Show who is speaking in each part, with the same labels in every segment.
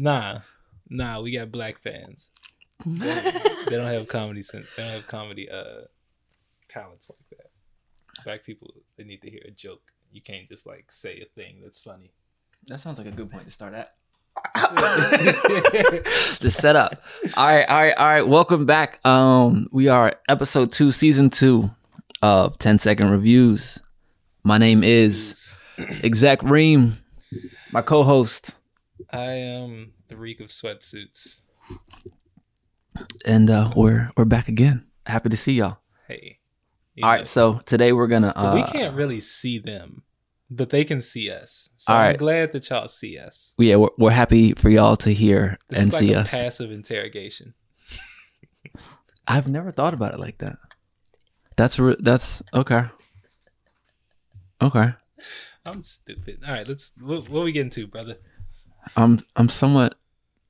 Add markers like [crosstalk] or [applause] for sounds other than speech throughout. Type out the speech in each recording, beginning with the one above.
Speaker 1: Nah, nah, we got black fans. they, they don't have comedy sense. They don't have comedy uh palettes like that. Black people, they need to hear a joke. You can't just like say a thing that's funny.
Speaker 2: That sounds like a good point to start at. [laughs] the setup. All right, all right, all right. Welcome back. Um, we are episode two, season two of 10 second reviews. My name is Exec Reem. My co-host.
Speaker 1: I am the reek of sweatsuits.
Speaker 2: And uh, we're we're back again. Happy to see y'all.
Speaker 1: Hey.
Speaker 2: All right, so today we're gonna. Uh,
Speaker 1: we can't really see them, but they can see us. So
Speaker 2: All
Speaker 1: I'm
Speaker 2: right.
Speaker 1: glad that y'all see us.
Speaker 2: Yeah, we're, we're happy for y'all to hear
Speaker 1: This
Speaker 2: and
Speaker 1: like
Speaker 2: see
Speaker 1: a
Speaker 2: us.
Speaker 1: passive interrogation.
Speaker 2: I've never thought about it like that. That's re- that's okay. Okay.
Speaker 1: I'm stupid. All right, let's. What, what we getting to, brother?
Speaker 2: I'm I'm somewhat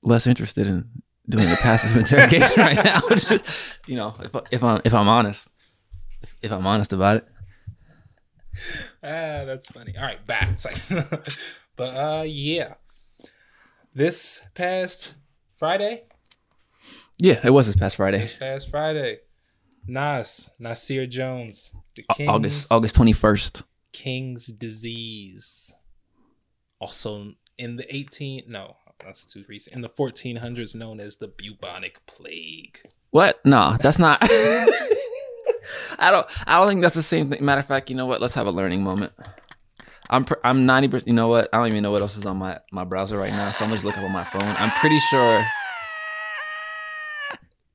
Speaker 2: less interested in doing a passive [laughs] interrogation right now. [laughs] Just you know, if if I'm if I'm honest, if, if I'm honest about it.
Speaker 1: Ah, that's funny. All right, back. [laughs] But uh, yeah, this past Friday,
Speaker 2: Yeah, it was this past Friday,
Speaker 1: this past Friday, Nas Nasir Jones, the King's
Speaker 2: August August twenty first.
Speaker 1: King's disease, also in the 18 no that's too recent in the 1400s known as the bubonic plague.
Speaker 2: What? No, that's not. [laughs] I don't. I don't think that's the same thing. Matter of fact, you know what? Let's have a learning moment. I'm pr- I'm ninety percent. You know what? I don't even know what else is on my my browser right now. So I'm just looking up on my phone. I'm pretty sure.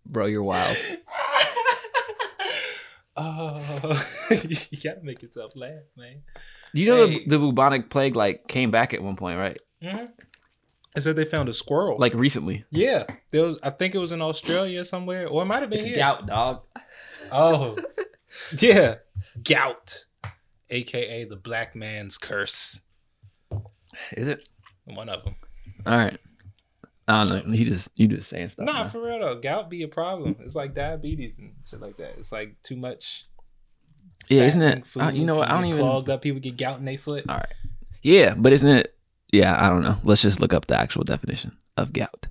Speaker 2: Bro, you're wild. [laughs]
Speaker 1: oh, [laughs] you gotta make yourself laugh, man.
Speaker 2: Do you know
Speaker 1: Hey.
Speaker 2: the, the bubonic plague like came back at one point, right?
Speaker 1: Mm-hmm. I said they found a squirrel.
Speaker 2: Like recently.
Speaker 1: yeah, there was. I think it was in Australia somewhere, or it might have been here.
Speaker 2: dog.
Speaker 1: Oh, [laughs] yeah, gout, aka the black man's curse.
Speaker 2: Is it?
Speaker 1: One of them.
Speaker 2: All right. I don't know. He just you just saying stuff.
Speaker 1: Nah,
Speaker 2: man.
Speaker 1: for real though, gout be a problem. It's like diabetes and shit like that. It's like too much.
Speaker 2: yeah, isn't
Speaker 1: in
Speaker 2: it? uh, you know what? I don't even.
Speaker 1: clogged up. People get gout in their foot.
Speaker 2: All right. Yeah, but isn't it? Yeah, I don't know. Let's just look up the actual definition of gout.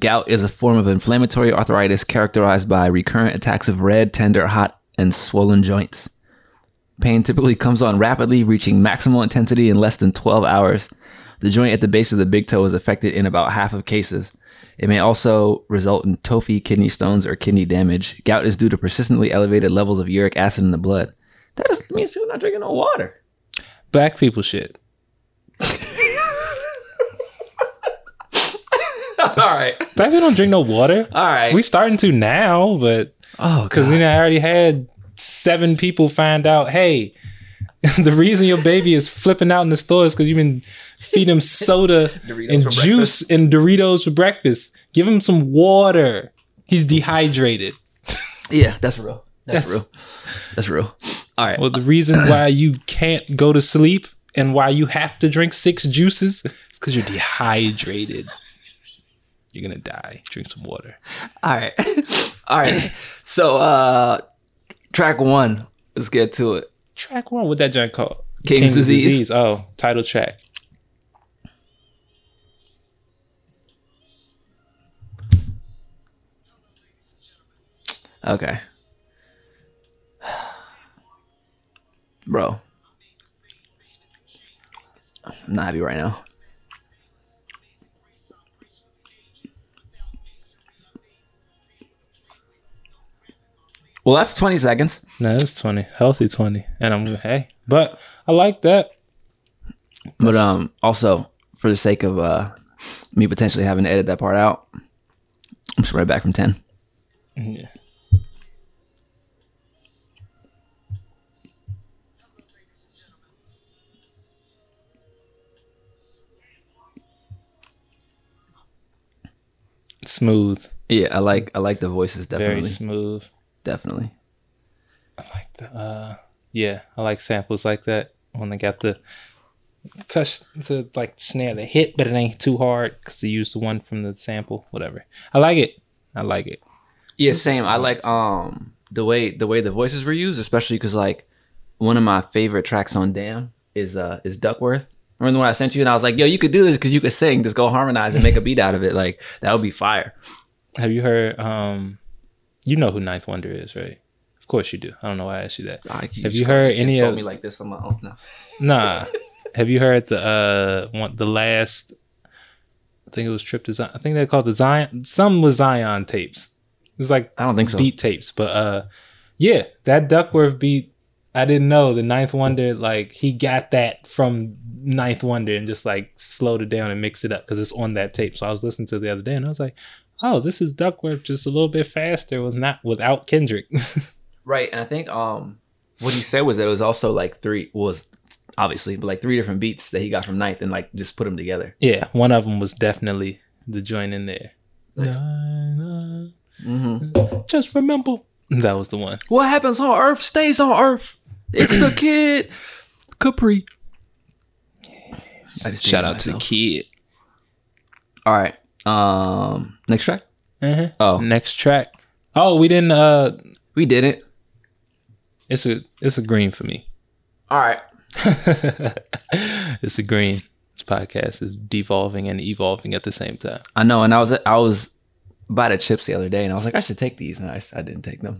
Speaker 2: Gout is a form of inflammatory arthritis characterized by recurrent attacks of red, tender, hot, and swollen joints. Pain typically comes on rapidly, reaching maximal intensity in less than 12 hours. The joint at the base of the big toe is affected in about half of cases. It may also result in tophi, kidney stones, or kidney damage. Gout is due to persistently elevated levels of uric acid in the blood. That just means people not drinking no water.
Speaker 1: Black people shit. [laughs] [laughs]
Speaker 2: All right.
Speaker 1: People don't drink no water.
Speaker 2: All right.
Speaker 1: We starting to now, but
Speaker 2: oh,
Speaker 1: because you know I already had seven people find out. Hey, [laughs] the reason your baby is flipping out in the store is because you've been feeding him soda [laughs] and juice and Doritos for breakfast. Give him some water. He's dehydrated.
Speaker 2: yeah, that's real. That's,
Speaker 1: That's-
Speaker 2: real. That's real. All right.
Speaker 1: Well, the reason why you can't go to sleep and why you have to drink six juices is because you're dehydrated. You're gonna die. Drink some water.
Speaker 2: All right. [laughs] All right. So, uh, track one. Let's get to it.
Speaker 1: Track one. What that joint called?
Speaker 2: King's Disease.
Speaker 1: Oh, title track.
Speaker 2: Okay. Bro. I'm not happy right now. Well, that's 20 seconds.
Speaker 1: No, it's twenty. Healthy twenty. And I'm hey, but I like that.
Speaker 2: But um, also for the sake of uh, me potentially having to edit that part out, I'm just right back from ten.
Speaker 1: Yeah. Smooth,
Speaker 2: Yeah, I like I like the voices
Speaker 1: very
Speaker 2: definitely,
Speaker 1: smooth.
Speaker 2: Definitely.
Speaker 1: I like the uh yeah, I like samples like that when they got the cuss the like snare the hit, but it ain't too hard because they used the one from the sample. Whatever. I like it. I like it.
Speaker 2: Yeah, same. I like um the way the way the voices were used, especially because like one of my favorite tracks on Damn is uh is Duckworth, Remember the one I sent you, and I was like, "Yo, you could do this because you could sing. Just go harmonize and make a beat out of it. Like that would be fire."
Speaker 1: Have you heard? Um, you know who Ninth Wonder is, right? Of course you do. I don't know why I asked you that.
Speaker 2: Ah,
Speaker 1: Have you heard any of-
Speaker 2: me like this on my own? No.
Speaker 1: Nah. Have you heard the uh one the last? I think it was Trip to Zion. I think they called the Zion. Some was Zion tapes. It's like
Speaker 2: I don't think so.
Speaker 1: beat tapes, but uh, yeah, that Duckworth beat. I didn't know the Ninth Wonder. Like he got that from Ninth Wonder and just like slowed it down and mixed it up because it's on that tape. So I was listening to it the other day and I was like, oh, this is Duckworth just a little bit faster. Was not without Kendrick. [laughs]
Speaker 2: Right, and I think um what he said was that it was also like three was obviously, but like three different beats that he got from Ninth and like just put them together.
Speaker 1: yeah, one of them was definitely the joint in there.
Speaker 2: Mm-hmm.
Speaker 1: Just remember that was the one.
Speaker 2: What happens on Earth stays on Earth. It's the [clears throat] kid Capri. Just
Speaker 1: Shout out to the kid.
Speaker 2: All right. Um, next track.
Speaker 1: Uh-huh.
Speaker 2: Oh,
Speaker 1: Next track. Oh, we didn't. Uh,
Speaker 2: we did it.
Speaker 1: it's a it's a green for me.
Speaker 2: All right. [laughs]
Speaker 1: it's a green. This podcast is devolving and evolving at the same time.
Speaker 2: I know, and I was I was by the chips the other day, and I was like, I should take these, and I, I didn't take them.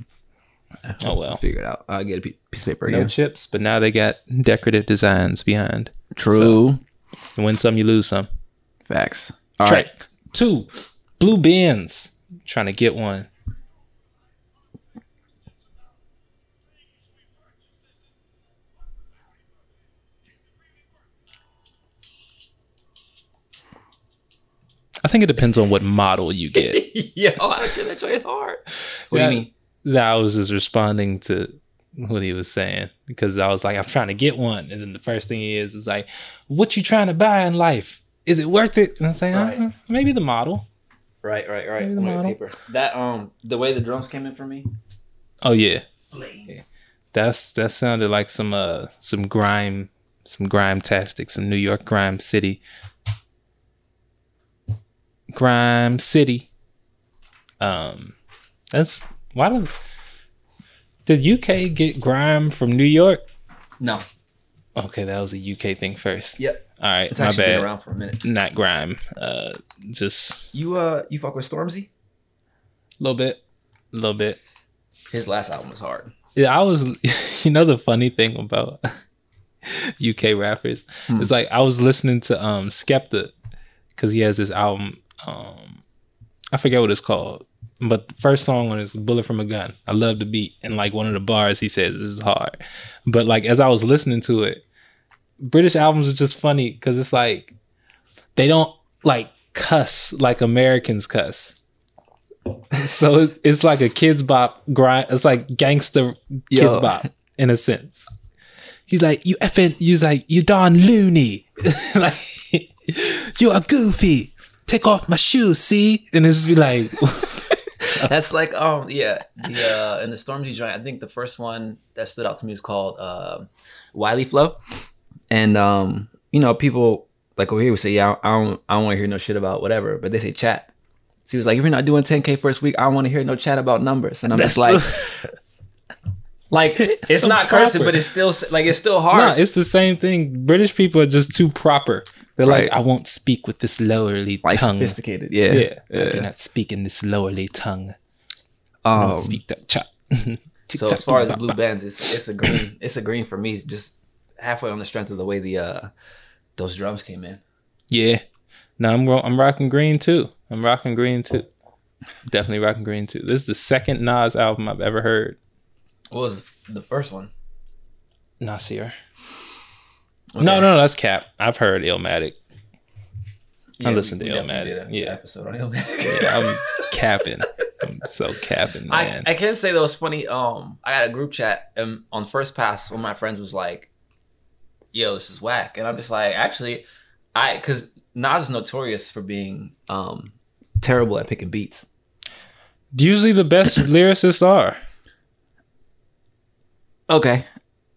Speaker 1: Oh
Speaker 2: I'll
Speaker 1: well,
Speaker 2: figure it out. I'll get a piece of paper again.
Speaker 1: no chips, but now they got decorative designs behind.
Speaker 2: True.
Speaker 1: You win some, you lose some.
Speaker 2: Facts. All
Speaker 1: Track
Speaker 2: right.
Speaker 1: Two, blue Benz. Trying to get one. I think it depends on what model you get. [laughs]
Speaker 2: Yo, I get that joint hard. What
Speaker 1: Yeah.
Speaker 2: do you mean?
Speaker 1: that I was just responding to what he was saying because I was like, I'm trying to get one, and then the first thing he is is like, "What you trying to buy in life? Is it worth it?" And I'm saying,
Speaker 2: Right.
Speaker 1: uh, maybe the model.
Speaker 2: Right, right, right.
Speaker 1: Maybe the
Speaker 2: I'm
Speaker 1: model.
Speaker 2: paper. That um, the way the drums came in for me.
Speaker 1: Oh yeah,
Speaker 2: Flames.
Speaker 1: that's that sounded like some uh some grime, some grime tastic, some New York grime city, grime city. Um, that's why did did UK get grime from New York?
Speaker 2: No.
Speaker 1: Okay, that was a UK thing first.
Speaker 2: Yep.
Speaker 1: All right,
Speaker 2: It's
Speaker 1: my
Speaker 2: actually been around for a minute.
Speaker 1: Not grime. Uh, just
Speaker 2: You uh, you fuck with Stormzy?
Speaker 1: a little bit, a little bit.
Speaker 2: His last album was hard.
Speaker 1: Yeah, I was. [laughs] You know the funny thing about [laughs] UK rappers
Speaker 2: Hmm.
Speaker 1: is like I was listening to um Skepta because he has this album. Um, I forget what it's called, but the first song on it is "Bullet from a Gun." I love the beat, and like one of the bars he says this is hard. But like as I was listening to it, British albums are just funny because it's like they don't like cuss like Americans cuss. [laughs] So it- it's like a Kidz Bop grind. It's like gangster kids
Speaker 2: Yo.
Speaker 1: bop in a sense. He's like, you effing, he's like, you darn loony. [laughs] like, you are goofy. Take off my shoes, see? And it's just be like, [laughs]
Speaker 2: That's like um yeah the uh in the Stormzy joint. I think the first one that stood out to me was called uh, Wiley Flow, and um you know people like over here would say yeah I don't I don't want to hear no shit about whatever, but they say chat. So he was like, if you're not doing 10k first week, I don't want to hear no chat about numbers, and I'm just like. [laughs] Like it's
Speaker 1: so
Speaker 2: not cursing, but it's still like it's still hard.
Speaker 1: nah, it's the same thing. British people are just too proper. They're
Speaker 2: Right.
Speaker 1: like, I won't speak with this lowerly
Speaker 2: like
Speaker 1: tongue.
Speaker 2: sophisticated. Yeah,
Speaker 1: Yeah, I do
Speaker 2: yeah.
Speaker 1: not speaking this lowerly tongue. I
Speaker 2: Um,
Speaker 1: don't speak that chat. [laughs]
Speaker 2: So as far as blue Benz, it's it's a green. It's a green for me. Just halfway on the strength of the way the uh those drums came in.
Speaker 1: Yeah. No, I'm ro- I'm rocking green too. I'm rocking green too. Definitely rocking green too. This is the second Nas album I've ever heard.
Speaker 2: What was the first one?
Speaker 1: Nasir.
Speaker 2: Okay.
Speaker 1: No, no, no, that's Cap. I've heard Illmatic.
Speaker 2: Yeah,
Speaker 1: listened to
Speaker 2: we
Speaker 1: Illmatic, yeah.
Speaker 2: episode on Illmatic.
Speaker 1: Yeah, I'm [laughs] capping. I'm so capping,
Speaker 2: I,
Speaker 1: man.
Speaker 2: I can say that was funny. Um, I got a group chat and on first pass, one of my friends was like, "Yo, this is whack," and I'm just like, actually, I because Nas is notorious for being um terrible at picking beats.
Speaker 1: Usually the best [coughs] lyricists are.
Speaker 2: Okay,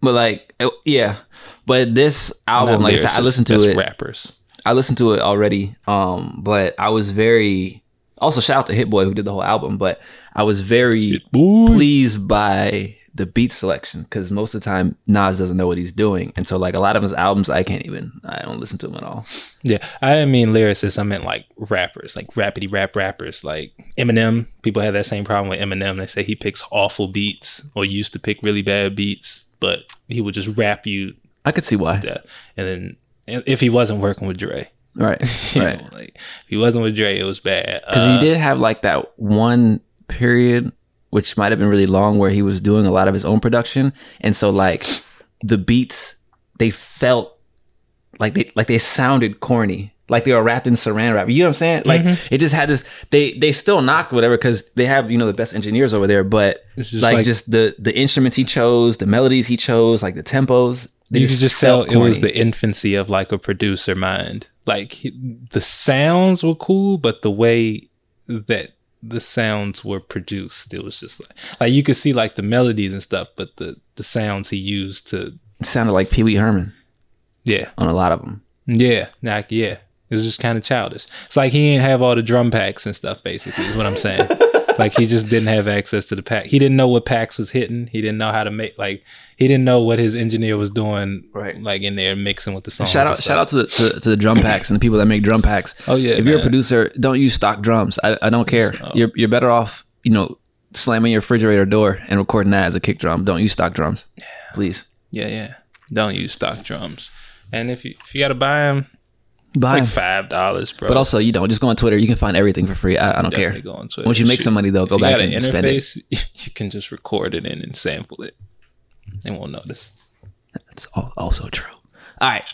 Speaker 2: but like, yeah, but this album,
Speaker 1: Not
Speaker 2: like I said, I listened to it.
Speaker 1: rappers.
Speaker 2: I listened to it already. Um, but I was very also shout out to Hit Boy who did the whole album, but I was very pleased by the beat selection because most of the time Nas doesn't know what he's doing, and so like a lot of his albums, I can't even I don't listen to them at all.
Speaker 1: Yeah, I didn't mean lyricists. I meant like rappers, like rapidy rap rappers, like Eminem. People have that same problem with Eminem. They say he picks awful beats or used to pick really bad beats, but he would just rap you
Speaker 2: I could see why.
Speaker 1: death. And then if he wasn't working with Dre,
Speaker 2: Right, [laughs] right.
Speaker 1: know, like if he wasn't with Dre, it was bad.
Speaker 2: Because
Speaker 1: Uh,
Speaker 2: he did have like that one period, which might have been really long, where he was doing a lot of his own production, and so like the beats, they felt like they like they sounded corny, like they were wrapped in saran wrap. You know what I'm saying? Like
Speaker 1: Mm-hmm.
Speaker 2: it just had this. They they still knocked whatever because they have you know the best engineers over there, but
Speaker 1: just
Speaker 2: like,
Speaker 1: like-
Speaker 2: just the the instruments he chose, the melodies he chose, like the tempos.
Speaker 1: you could just tell
Speaker 2: felt
Speaker 1: it was the infancy of like a producer mind. Like he, the sounds were cool, but the way that the sounds were produced, it was just like like you could see like the melodies and stuff, but the the sounds he used to
Speaker 2: it sounded like Pee Wee Herman
Speaker 1: yeah
Speaker 2: on a lot of them.
Speaker 1: yeah like yeah it was just kind of childish. It's like he didn't have all the drum packs and stuff. Basically, is what I'm saying. [laughs] like he just didn't have access to the pack. He didn't know what packs was hitting. He didn't know how to make like he didn't know what his engineer was doing.
Speaker 2: Right.
Speaker 1: like in there mixing with the songs.
Speaker 2: Shout out, shout out to the to, to the drum packs and the people that make drum packs.
Speaker 1: Oh, yeah,
Speaker 2: if you're a producer, don't use stock drums. I, I don't care.
Speaker 1: Oh.
Speaker 2: You're you're better off, you know, slamming your refrigerator door and recording that as a kick drum. Don't use stock drums, please.
Speaker 1: Yeah, yeah. Don't use stock drums. And if you if you gotta buy them,
Speaker 2: Buy
Speaker 1: like five dollars, bro.
Speaker 2: But also, you don't just go on Twitter. You can find everything for free. I, I don't
Speaker 1: definitely
Speaker 2: care.
Speaker 1: go on Twitter.
Speaker 2: Once you make
Speaker 1: Shoot.
Speaker 2: some money, though, go back and spend it. [laughs]
Speaker 1: you can just record it in and sample it. They won't notice.
Speaker 2: That's also true. All right,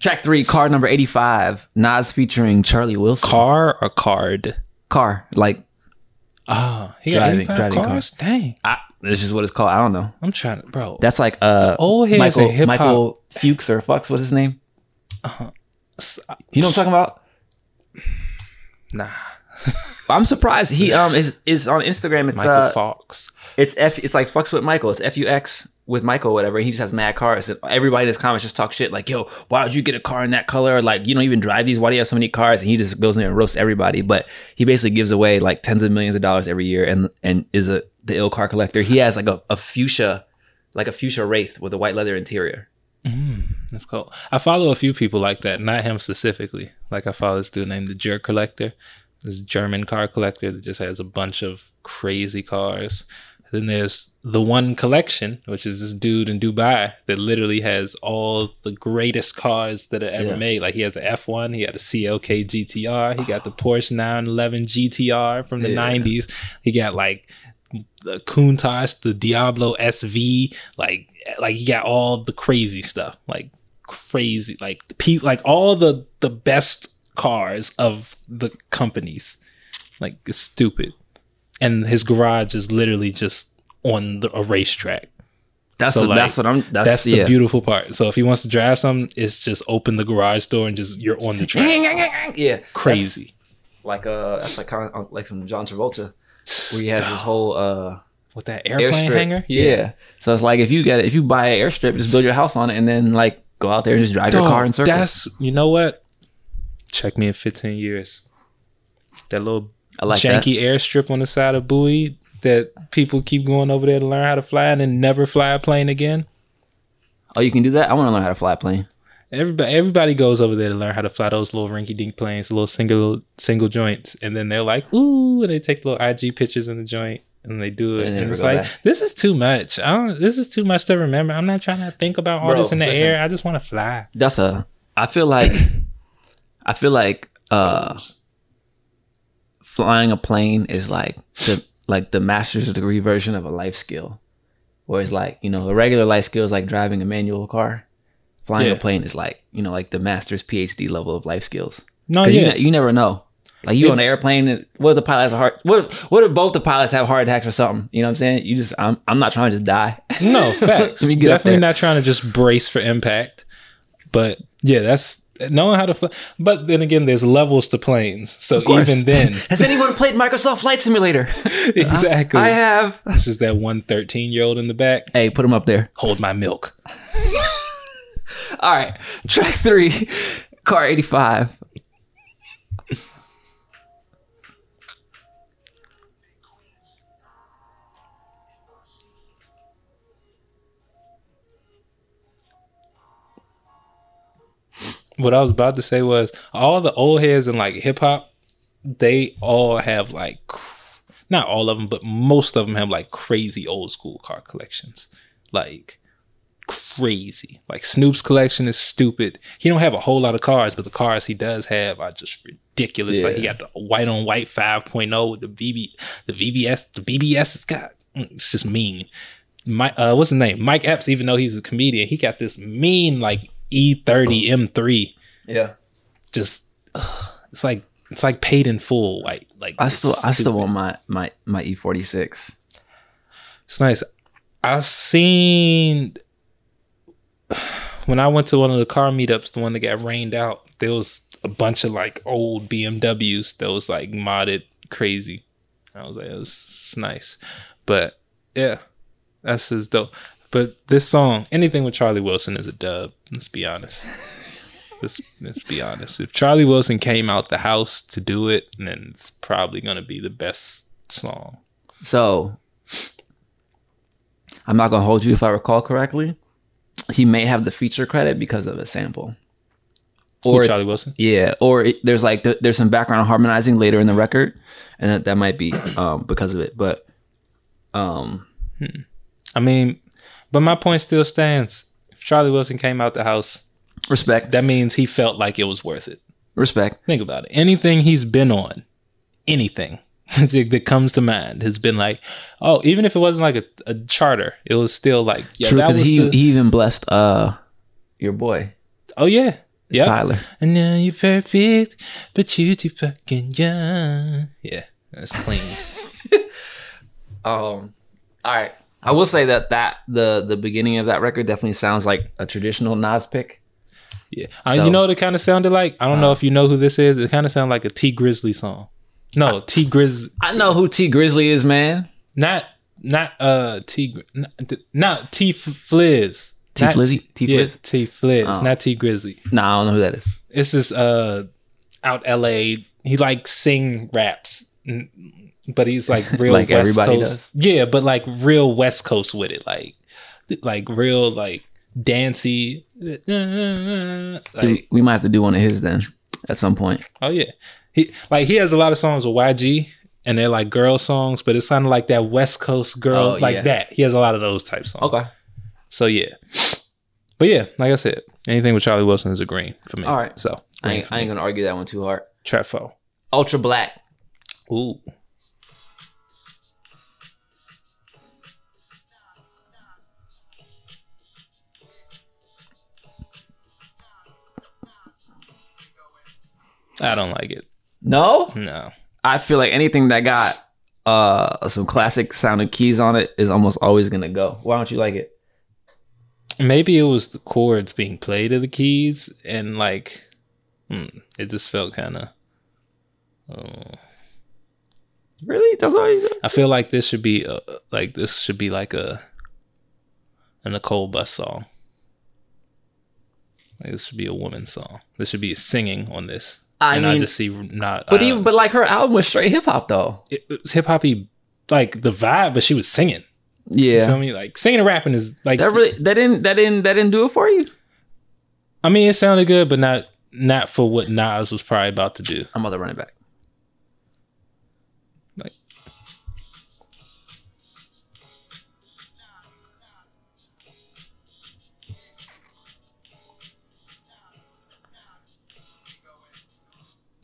Speaker 2: track three, card number eighty-five. Nas featuring Charlie Wilson.
Speaker 1: Car or card?
Speaker 2: Car, like
Speaker 1: Ah, he got
Speaker 2: Driving-
Speaker 1: 85
Speaker 2: driving
Speaker 1: cars. Dang,
Speaker 2: I, this is what it's called. I don't know.
Speaker 1: I'm trying to, bro.
Speaker 2: That's like uh
Speaker 1: old
Speaker 2: Michael. Michael Fuchs or Fucks. What's his name? You know what I'm talking about? [sighs]
Speaker 1: nah, [laughs]
Speaker 2: I'm surprised he um is is on Instagram. It's
Speaker 1: Michael
Speaker 2: uh
Speaker 1: Fox.
Speaker 2: it's f it's like fucks with Michael. It's f u x with Michael or whatever. He just has mad cars. And everybody in his comments just talk shit like, "Yo, why would you get a car in that color? Like, you don't even drive these. Why do you have so many cars?" And he just goes in there and roasts everybody. But he basically gives away like tens of millions of dollars every year and and is a the ill car collector. He has like a, a fuchsia like a fuchsia wraith with a white leather interior.
Speaker 1: That's cool. I follow a few people like that, not him specifically. Like I follow this dude named the Jerk Collector, this German car collector that just has a bunch of crazy cars. Then there's the One Collection, which is this dude in Dubai that literally has all the greatest cars that are ever
Speaker 2: Yeah.
Speaker 1: made. Like he has an F1, he had a CLK GTR, he got the [sighs] Porsche 911 GTR from the
Speaker 2: Yeah.
Speaker 1: 90s. He got like the Countach, the Diablo SV, like like you got all the crazy stuff, like crazy, like the pe- like all the the best cars of the companies, like it's stupid. And his garage is literally just on the, a racetrack.
Speaker 2: That's
Speaker 1: So,
Speaker 2: what,
Speaker 1: like,
Speaker 2: that's what I'm. That's,
Speaker 1: That's the
Speaker 2: yeah.
Speaker 1: beautiful part. So if he wants to drive something, it's just open the garage door and just you're on the track.
Speaker 2: yeah,
Speaker 1: Crazy.
Speaker 2: like uh that's like kind of like some John Travolta where he has his [sighs] whole uh
Speaker 1: With that airplane
Speaker 2: airstrip
Speaker 1: hanger,
Speaker 2: Yeah. So it's like if you get it, if you buy an airstrip, just build your house on it and then like go out there and just drive your car in circles.
Speaker 1: That's you know what? Check me in 15 years. That little
Speaker 2: I like that.
Speaker 1: janky airstrip on the side of Bowie that people keep going over there to learn how to fly and then never fly a plane again.
Speaker 2: Oh, you can do that. I want to learn how to fly a plane.
Speaker 1: Everybody, everybody goes over there to learn how to fly those little rinky-dink planes, little single single joints, and then they're like, "Ooh!" and they take little IG pictures in the joint, and they do it,
Speaker 2: And
Speaker 1: it's like. "This is too much. I don't. This is too much to remember. I'm not trying to think about all
Speaker 2: Bro,
Speaker 1: this in the
Speaker 2: listen.
Speaker 1: air. I just want to fly."
Speaker 2: That's a. I feel like. I feel like uh flying a plane is like the like the master's degree version of a life skill. Whereas like you know a regular life skill is like driving a manual car. Flying a plane is like you know like the master's PhD level of life skills.
Speaker 1: No,
Speaker 2: you,
Speaker 1: yeah,
Speaker 2: ne- you never know. Like you on an airplane, what if the pilots are heart? What if, what if both the pilots have heart attacks or something? You know what I'm saying? You just I'm I'm not trying to just die. [laughs]
Speaker 1: No, facts.
Speaker 2: Let me get
Speaker 1: Definitely not trying to just brace for impact. But yeah, that's knowing how to fly. But then again, there's levels to planes. So even then, [laughs]
Speaker 2: Has anyone played Microsoft Flight Simulator? [laughs] Uh-huh.
Speaker 1: exactly.
Speaker 2: I have.
Speaker 1: It's just that one 13 year old in the back.
Speaker 2: Hey, put them up there.
Speaker 1: Hold my milk.
Speaker 2: All right, track three, car 85.
Speaker 1: What I was about to say was all the old heads in like hip hop, they all have like not all of them, but most of them have like crazy old school car collections, like crazy. Like Snoop's collection is stupid. He don't have a whole lot of cars, but the cars he does have are just ridiculous. Like he got the white on white 5.0 with the VB, the VBS, the BBS. It's got mm, it's just mean. My uh, what's his name? Mike Epps. Even though he's a comedian, he got this mean like E30 M3
Speaker 2: Yeah.
Speaker 1: just ugh, it's like it's like paid in full white like
Speaker 2: I
Speaker 1: it's
Speaker 2: still I still want my my my E forty six.
Speaker 1: it's nice. I've seen when i went to one of the car meetups the one that got rained out there was a bunch of like old bmws that was like modded crazy. I was like it was nice. But yeah that's just dope but this song anything with charlie wilson is a dub let's be honest let's, let's be honest if charlie wilson came out the house to do it then it's probably going to be the best song
Speaker 2: So I'm not gonna hold you if I recall correctly. He may have the feature credit because of a sample.
Speaker 1: or
Speaker 2: Or
Speaker 1: charlie wilson
Speaker 2: yeah, or it, there's like th- there's some background harmonizing later in the record, and that, that might be um, because of it. But um,
Speaker 1: I mean, but my point still stands. If Charlie Wilson came out the house,
Speaker 2: respect,
Speaker 1: that means he felt like it was worth it.
Speaker 2: respect.
Speaker 1: Think about it. Anything he's been on, anything [laughs] that comes to mind has been like, oh, even if it wasn't like a, a charter, it was still like, yeah,
Speaker 2: True,
Speaker 1: that
Speaker 2: because
Speaker 1: was
Speaker 2: he
Speaker 1: the,
Speaker 2: he even blessed uh your boy
Speaker 1: oh yeah, yeah.
Speaker 2: Tyler.
Speaker 1: And now you're perfect, but you too fucking young. Yeah, that's clean. [laughs]
Speaker 2: Um, all right. I will say that that the the beginning of that record definitely sounds like a traditional Nas pick.
Speaker 1: Yeah, Uh, you know what it kind of sounded like. I don't know if you know who this is. It kind of sounded like a T Grizzly song. No, T Grizz.
Speaker 2: I know who T Grizzly is, man.
Speaker 1: not not uh T not, not T Fliz.
Speaker 2: T Flizzy? T
Speaker 1: yeah, T Fliz,
Speaker 2: Oh.
Speaker 1: not T Grizzly.
Speaker 2: Nah, I don't know who that is.
Speaker 1: This is uh out LA. He like sing raps, but he's like [laughs] real
Speaker 2: Like
Speaker 1: West Coast. Yeah, but like real West Coast with it, like like real like dancey. Like
Speaker 2: we, might have to do one of his then at some point.
Speaker 1: Oh yeah, he like he has a lot of songs with YG, and they're like girl songs, but it's of like that West Coast girl,
Speaker 2: Oh,
Speaker 1: like
Speaker 2: yeah.
Speaker 1: that. He has a lot of those type songs.
Speaker 2: Okay.
Speaker 1: So yeah, but yeah, like I said, anything with Charlie Wilson is a green for me.
Speaker 2: All right.
Speaker 1: so
Speaker 2: I ain't, I ain't gonna argue that one too hard.
Speaker 1: Trap foe.
Speaker 2: Ultra Black.
Speaker 1: Ooh, I don't like it.
Speaker 2: No,
Speaker 1: No,
Speaker 2: I feel like anything that got uh some classic sounding keys on it is almost always gonna go. Why don't you like it?
Speaker 1: maybe it was the chords being played of the keys, and like, hmm, it just felt kind of.
Speaker 2: Really? That's all you
Speaker 1: I feel like this should be a, like this should be like a a Nicole Bus song. Like this should be a woman's song. This should be singing on this.
Speaker 2: I
Speaker 1: and I
Speaker 2: mean-
Speaker 1: just see not.
Speaker 2: But
Speaker 1: uh,
Speaker 2: even but like her album was straight hip hop though.
Speaker 1: it, it was hip hoppy, like the vibe, but she was singing. You
Speaker 2: Yeah.
Speaker 1: feel me? Like singing and rapping is like.
Speaker 2: That really that didn't that didn't that didn't do it for you?
Speaker 1: I mean, it sounded good, but not not for what Nas was probably about to do.
Speaker 2: I'm about to run it back.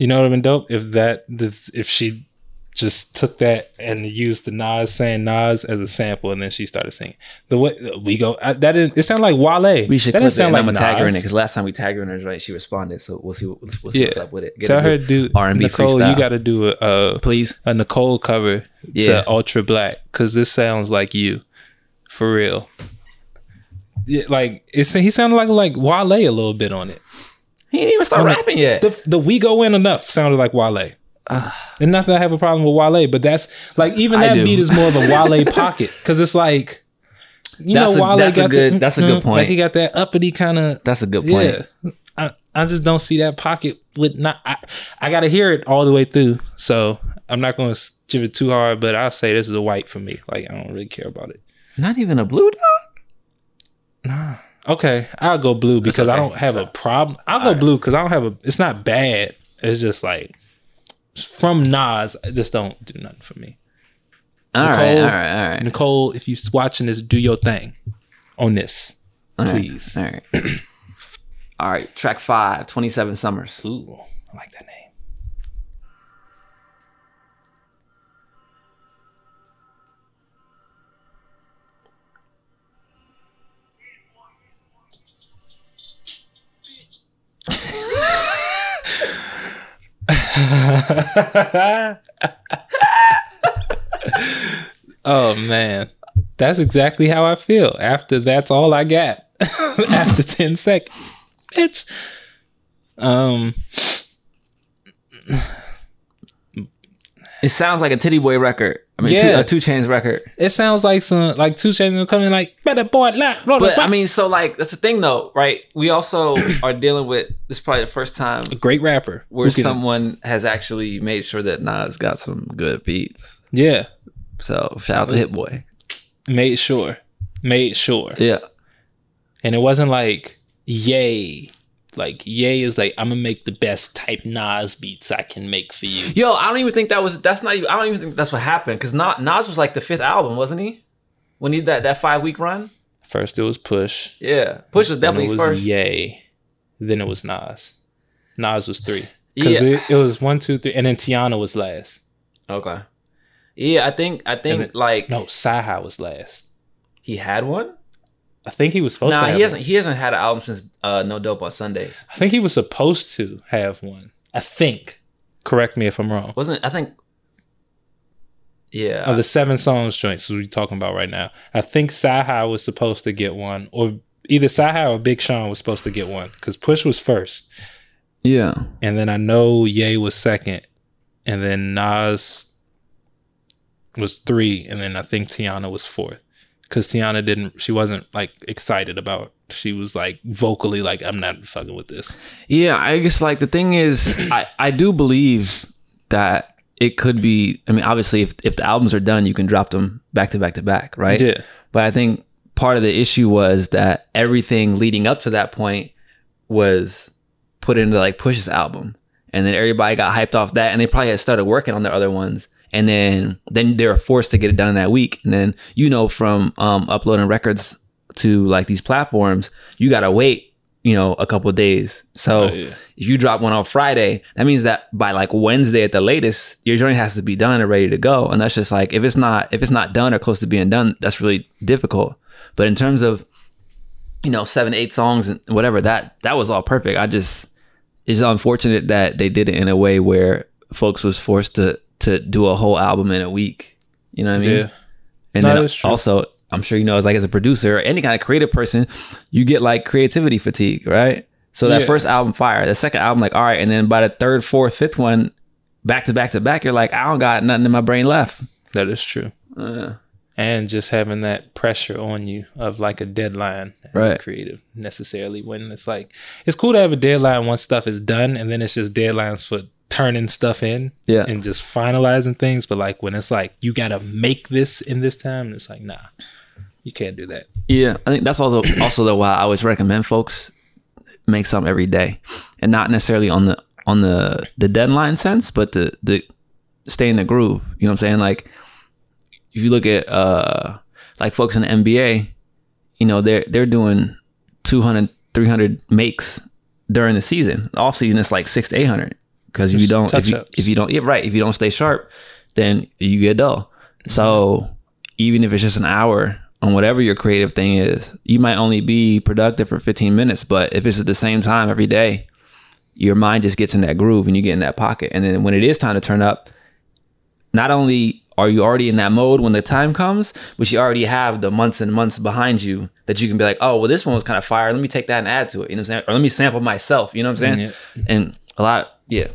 Speaker 1: You know what would have been dope if that if she just took that and used the Nas saying Nas as a sample, and then she started singing the way we go. I, that didn't. It sounded like Wale.
Speaker 2: We should
Speaker 1: that
Speaker 2: clip
Speaker 1: didn't
Speaker 2: it and I'm gonna tag her in it because last time we tagged her in it, right, she responded. So we'll see what, we'll see what's
Speaker 1: Yeah.
Speaker 2: up with it. Get
Speaker 1: Tell her
Speaker 2: good
Speaker 1: to do
Speaker 2: R&B
Speaker 1: Nicole.
Speaker 2: freestyle.
Speaker 1: You got to do a, a
Speaker 2: please.
Speaker 1: a Nicole cover
Speaker 2: Yeah.
Speaker 1: to Ultra Black because this sounds like you, for real. Yeah, like it's he sounded like like Wale a little bit on it.
Speaker 2: He ain't even start rapping yet.
Speaker 1: The the we go in enough sounded like Wale. Ah. and not that I have a problem with Wale, but that's like even that beat is more of a [laughs] Wale pocket because it's like you
Speaker 2: That's a-
Speaker 1: know Wale
Speaker 2: that's a
Speaker 1: got
Speaker 2: good-
Speaker 1: the,
Speaker 2: that's a good mm-hmm, point.
Speaker 1: like
Speaker 2: point.
Speaker 1: he got that uppity kind of
Speaker 2: That's a good point.
Speaker 1: yeah. I, I just don't see that pocket with not. I, I got to hear it all the way through. So I'm not going to give it too hard, but I'll say this is a white for me. Like I don't really care about it.
Speaker 2: Not even a blue dog.
Speaker 1: Okay, I'll go blue because I don't have a problem. I'll go blue because I don't have a. It's not bad. It's just like from Nas. This don't do nothing for me.
Speaker 2: All right,
Speaker 1: Nicole-
Speaker 2: all right, all right.
Speaker 1: Nicole, if you're watching this, do your thing on this, please.
Speaker 2: All right. [clears throat] all right. Track five, 27 Summers.
Speaker 1: Ooh, I like that [laughs] oh man, that's exactly how I feel. After that's all I got. [laughs] After ten seconds, bitch. Um,
Speaker 2: It sounds like a Tity Boi record. I mean,
Speaker 1: Yeah.
Speaker 2: two, a 2 Chainz record.
Speaker 1: it sounds like some like 2 Chainz will come in like better boy la, blah, blah,
Speaker 2: But
Speaker 1: blah."
Speaker 2: I mean, so like that's the thing though, right? We also [clears throat] are dealing with this is probably the first time a
Speaker 1: great rapper.
Speaker 2: where someone has actually made sure that Nas got some good beats.
Speaker 1: yeah
Speaker 2: So shout out to Hit Boy.
Speaker 1: made sure, made sure,
Speaker 2: Yeah.
Speaker 1: and it wasn't like yay. Like yay is like I'm gonna make the best type Nas beats I can make for you.
Speaker 2: Yo, I don't even think that was. That's not even. I don't even think that's what happened because not Nas was like the fifth album, wasn't he? When he did that that five week run.
Speaker 1: First it was Push,
Speaker 2: Yeah, Push was
Speaker 1: then it
Speaker 2: definitely
Speaker 1: was
Speaker 2: first.
Speaker 1: Yay, then it was Nas. Nas was three because
Speaker 2: Yeah.
Speaker 1: it, it was one, two, three, and then Teyana was last.
Speaker 2: Okay. Yeah, I think I think
Speaker 1: it-
Speaker 2: like
Speaker 1: No, CyHi was last.
Speaker 2: he had one.
Speaker 1: I think he was supposed to.
Speaker 2: Nah, he hasn't. He hasn't had an album since uh, No Dope on Sundays.
Speaker 1: I think he was supposed to have one. I think. Correct me if I'm wrong.
Speaker 2: Wasn't I think? Yeah,
Speaker 1: Of the seven songs joints we're talking about right now, I think CyHi was supposed to get one, or either CyHi or Big Sean was supposed to get one because Push was first,
Speaker 2: yeah.
Speaker 1: and then I know Ye was second, and then Nas was three, and then I think Teyana was fourth because Teyana didn't. She wasn't like excited about. She was like vocally like, "I'm not fucking with this."
Speaker 2: Yeah, I guess like the thing is, I I do believe that it could be. I mean, obviously, if if the albums are done, you can drop them back to back to back, right?
Speaker 1: Yeah.
Speaker 2: But I think part of the issue was that everything leading up to that point was put into like Push's album, and then everybody got hyped off that, and they probably had started working on their other ones, and then then they're forced to get it done in that week, and then you know from um, uploading records to like these platforms, you gotta wait, you know, a couple of days. So
Speaker 1: Oh, yeah.
Speaker 2: if you drop one on Friday, that means that by like Wednesday at the latest, your joint has to be done and ready to go. And that's just like if it's not if it's not done or close to being done, that's really difficult. But in terms of you know seven eight songs and whatever that that was all perfect. I just it's unfortunate that they did it in a way where folks was forced to to do a whole album in a week. You know what I mean?
Speaker 1: Yeah.
Speaker 2: And
Speaker 1: No,
Speaker 2: then also, I'm sure you know, as like as a producer, or any kind of creative person, you get like creativity fatigue, right? So that
Speaker 1: Yeah.
Speaker 2: first album, fire. The second album, like all right, and then by the third, fourth, fifth one, back to back to back, you're like, I don't got nothing in my brain left.
Speaker 1: That is true.
Speaker 2: Uh,
Speaker 1: and just having that pressure on you of like a deadline as a
Speaker 2: Right.
Speaker 1: creative necessarily when it's like it's cool to have a deadline once stuff is done and then it's just deadlines for turning stuff in
Speaker 2: Yeah.
Speaker 1: and just finalizing things but like when it's like you gotta make this in this time it's like nah you can't do that
Speaker 2: yeah, I think that's also [coughs] also the why I always recommend folks make something every day, and not necessarily on the on the the deadline sense, but to the stay in the groove. You know what I'm saying? Like if you look at uh like folks in the NBA, you know, they're they're doing 200 300 makes during the season. Off season it's like 6 to 800 cuz if you don't if you, if you don't yeah, right, if you don't stay sharp, then you get dull. So even if it's just an hour on whatever your creative thing is, you might only be productive for 15 minutes, but if it's at the same time every day, your mind just gets in that groove and you get in that pocket. And then when it is time to turn up, not only are you already in that mode when the time comes, but you already have the months and months behind you that you can be like, oh, well, this one was kind of fire. Let me take that and add to it. You know what I'm saying? Or let me sample myself. You know what I'm saying? And a lot, yeah,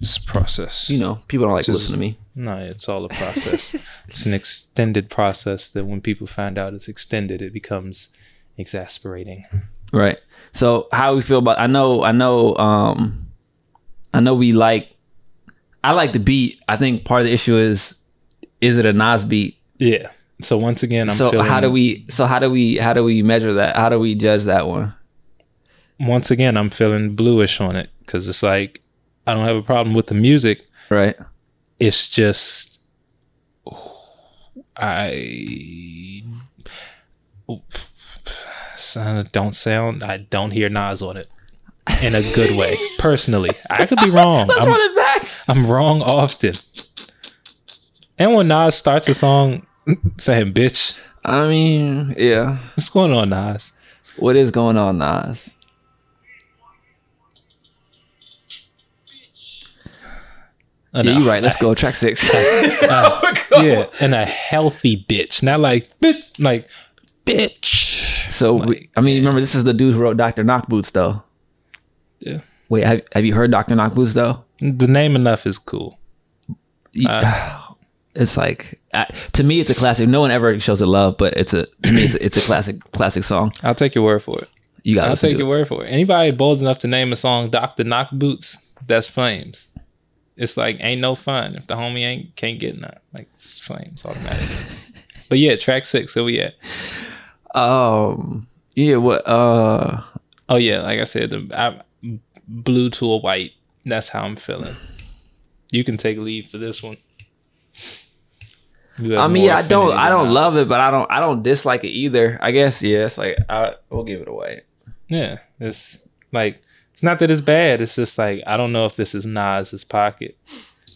Speaker 1: it's a process
Speaker 2: you know, people don't like to
Speaker 1: Just-
Speaker 2: listen to me.
Speaker 1: no it's all a process [laughs] it's an extended process that when people find out it's extended it becomes exasperating
Speaker 2: Right. So how we feel about I know I know um I know we like I like the beat. I think part of the issue is is it a Nas beat?
Speaker 1: yeah So once again, I'm
Speaker 2: so
Speaker 1: feeling.
Speaker 2: how do we? So how do we? How do we measure that? How do we judge that one?
Speaker 1: Once again, I'm feeling bluish on it because it's like I don't have a problem with the music.
Speaker 2: Right.
Speaker 1: It's just I don't sound. I don't hear Nas on it in a good way. [laughs] Personally, I could be wrong.
Speaker 2: Let's
Speaker 1: I'm,
Speaker 2: run it back.
Speaker 1: I'm wrong often. And when Nas starts a song saying "bitch,"
Speaker 2: I mean, yeah.
Speaker 1: what's going on, Nas?
Speaker 2: What is going on, Nas? Yeah,
Speaker 1: no,
Speaker 2: you're right. Let's go. Track six. [laughs] [laughs]
Speaker 1: Yeah, and a healthy bitch, not like bitch, like bitch.
Speaker 2: So we, I mean, remember this is the dude who wrote Doctor Knock Boots, though.
Speaker 1: Yeah.
Speaker 2: Wait, have, have you heard Doctor Knock Boots though?
Speaker 1: The name enough is cool.
Speaker 2: You- [sighs] it's like uh, to me, it's a classic. No one ever shows it love, but it's a to me, it's a, it's a classic classic song.
Speaker 1: I'll take your word for it.
Speaker 2: You got
Speaker 1: I'll take your
Speaker 2: it.
Speaker 1: word for it. Anybody bold enough to name a song "Doctor Knock Boots," that's flames. It's like ain't no fun if the homie ain't can't get none. Like it's flames automatically. [laughs] but yeah, track six. So we at.
Speaker 2: Um, yeah. What? Uh,
Speaker 1: Oh yeah, like I said, the I, blue to a white. That's how I'm feeling. You can take leave for this one.
Speaker 2: I mean, I don't, I don't love it, but I don't, I don't dislike it either. I guess, yeah. It's like I, we'll give it away.
Speaker 1: Yeah, it's like it's not that it's bad. It's just like I don't know if this is Nas's pocket.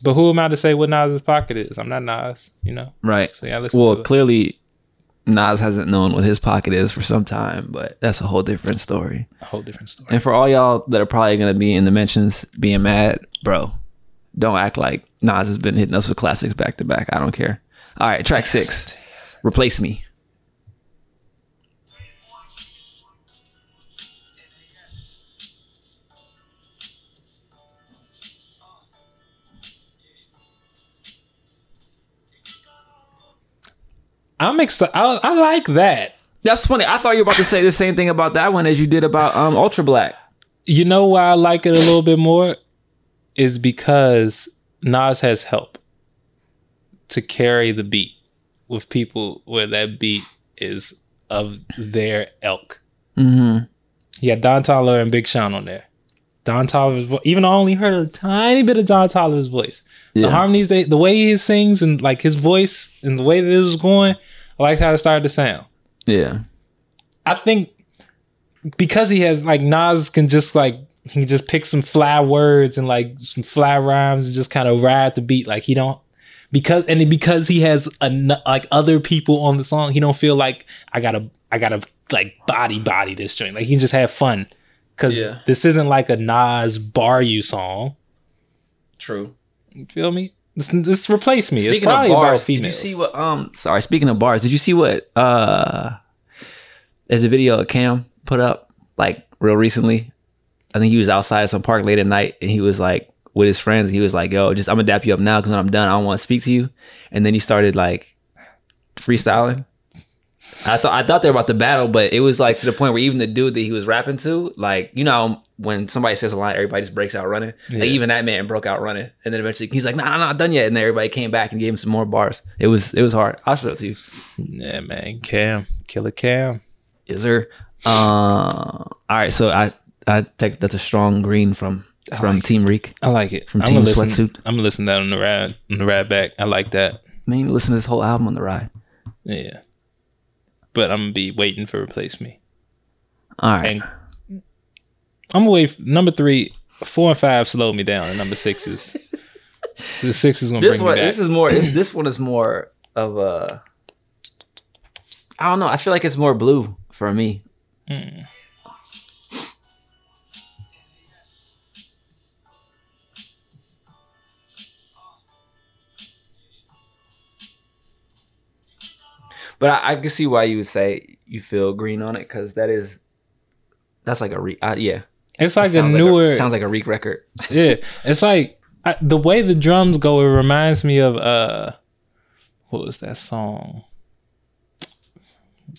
Speaker 1: But who am I to say what Nas's pocket is? I'm not Nas, you know.
Speaker 2: Right.
Speaker 1: So yeah, listen
Speaker 2: Well, clearly, Nas hasn't known what his pocket is for some time, but that's a whole different story.
Speaker 1: A whole different story.
Speaker 2: And for all y'all that are probably gonna be in the mentions being mad, bro, don't act like Nas has been hitting us with classics back to back. I don't care. All right, track six. Replace me.
Speaker 1: I'm excited. I, like that.
Speaker 2: That's funny. I thought you were about to say the same thing about that one as you did about um Ultra Black.
Speaker 1: You know why I like it a little bit more is because Nas has help to carry the beat with people where that beat is of their elk.
Speaker 2: Mm-hmm.
Speaker 1: You got Don Toliver and Big Sean on there. Don Toliver's voice, even though I only heard a tiny bit of Don Toliver's voice. The harmonies, they, the way he sings and like his voice and the way that it was going, I liked how it started to sound.
Speaker 2: Yeah.
Speaker 1: I think because he has like Nas can just like he just pick some fly words and like some fly rhymes and just kind of ride the beat like he don't because and because he has a, like other people on the song he don't feel like I gotta I gotta like body body this joint like he just have fun because
Speaker 2: Yeah.
Speaker 1: this isn't like a Nas bar you song
Speaker 2: True.
Speaker 1: You feel me this, this replace me it's
Speaker 2: Speaking of
Speaker 1: probably about
Speaker 2: bars, did you see what? Um, sorry. Speaking of bars, did you see what? Uh, there's a video of Cam put up like real recently. I think he was outside some park late at night, and he was like with his friends. He was like, "Yo, just I'm gonna dap you up now because when I'm done, I don't want to speak to you." And then he started like freestyling. I thought I thought they were about to battle, but it was like to the point where even the dude that he was rapping to, like you know, when somebody says a line, everybody just breaks out running.
Speaker 1: Yeah.
Speaker 2: Like even that man broke out running, and then eventually he's like, "Nah, nah, not done yet." And then everybody came back and gave him some more bars. It was it was hard. I'll show it to you.
Speaker 1: yeah man Cam Killa Cam
Speaker 2: Is there? Uh, all right, so I I think that's a strong green from from Team Reek.
Speaker 1: I like it
Speaker 2: From
Speaker 1: I'm
Speaker 2: Team
Speaker 1: listen,
Speaker 2: Sweatsuit.
Speaker 1: I'm gonna listen to that on the ride on the ride back I like that
Speaker 2: I mean, listen to this whole album on the ride.
Speaker 1: Yeah. But I'm gonna be waiting for replace me.
Speaker 2: All right,
Speaker 1: And I'm gonna wait number three, four and five slowed me down, and number six is so [laughs] the six is gonna
Speaker 2: this
Speaker 1: bring
Speaker 2: one
Speaker 1: me back.
Speaker 2: this is more this, this one is more of a I don't know. I feel like it's more blue for me. Mm. But I, I can see why you would say you feel green on it because that is that's like a re uh, yeah
Speaker 1: it's like a
Speaker 2: Sounds
Speaker 1: newer
Speaker 2: sounds like a Reek record. [laughs]
Speaker 1: yeah. It's like I, the way the drums go, it reminds me of uh what was that song?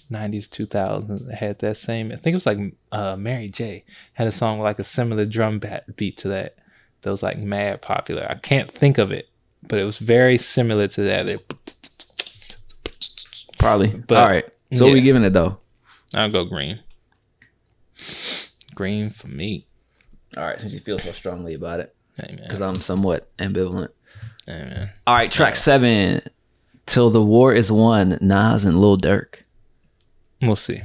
Speaker 1: 90s 2000s had that same i think it was like uh mary j had a song with like a similar drum bat beat to that that was like mad popular i can't think of it but it was very similar to that It-
Speaker 2: Probably.
Speaker 1: But-
Speaker 2: All right. So what we
Speaker 1: yeah.
Speaker 2: giving it though?
Speaker 1: I'll go green. Green for me.
Speaker 2: All right, since you feel so strongly about it, because I'm somewhat ambivalent.
Speaker 1: Hey man.
Speaker 2: All right, track seven. Till the war is won. Nas and Lil Durk.
Speaker 1: We'll see.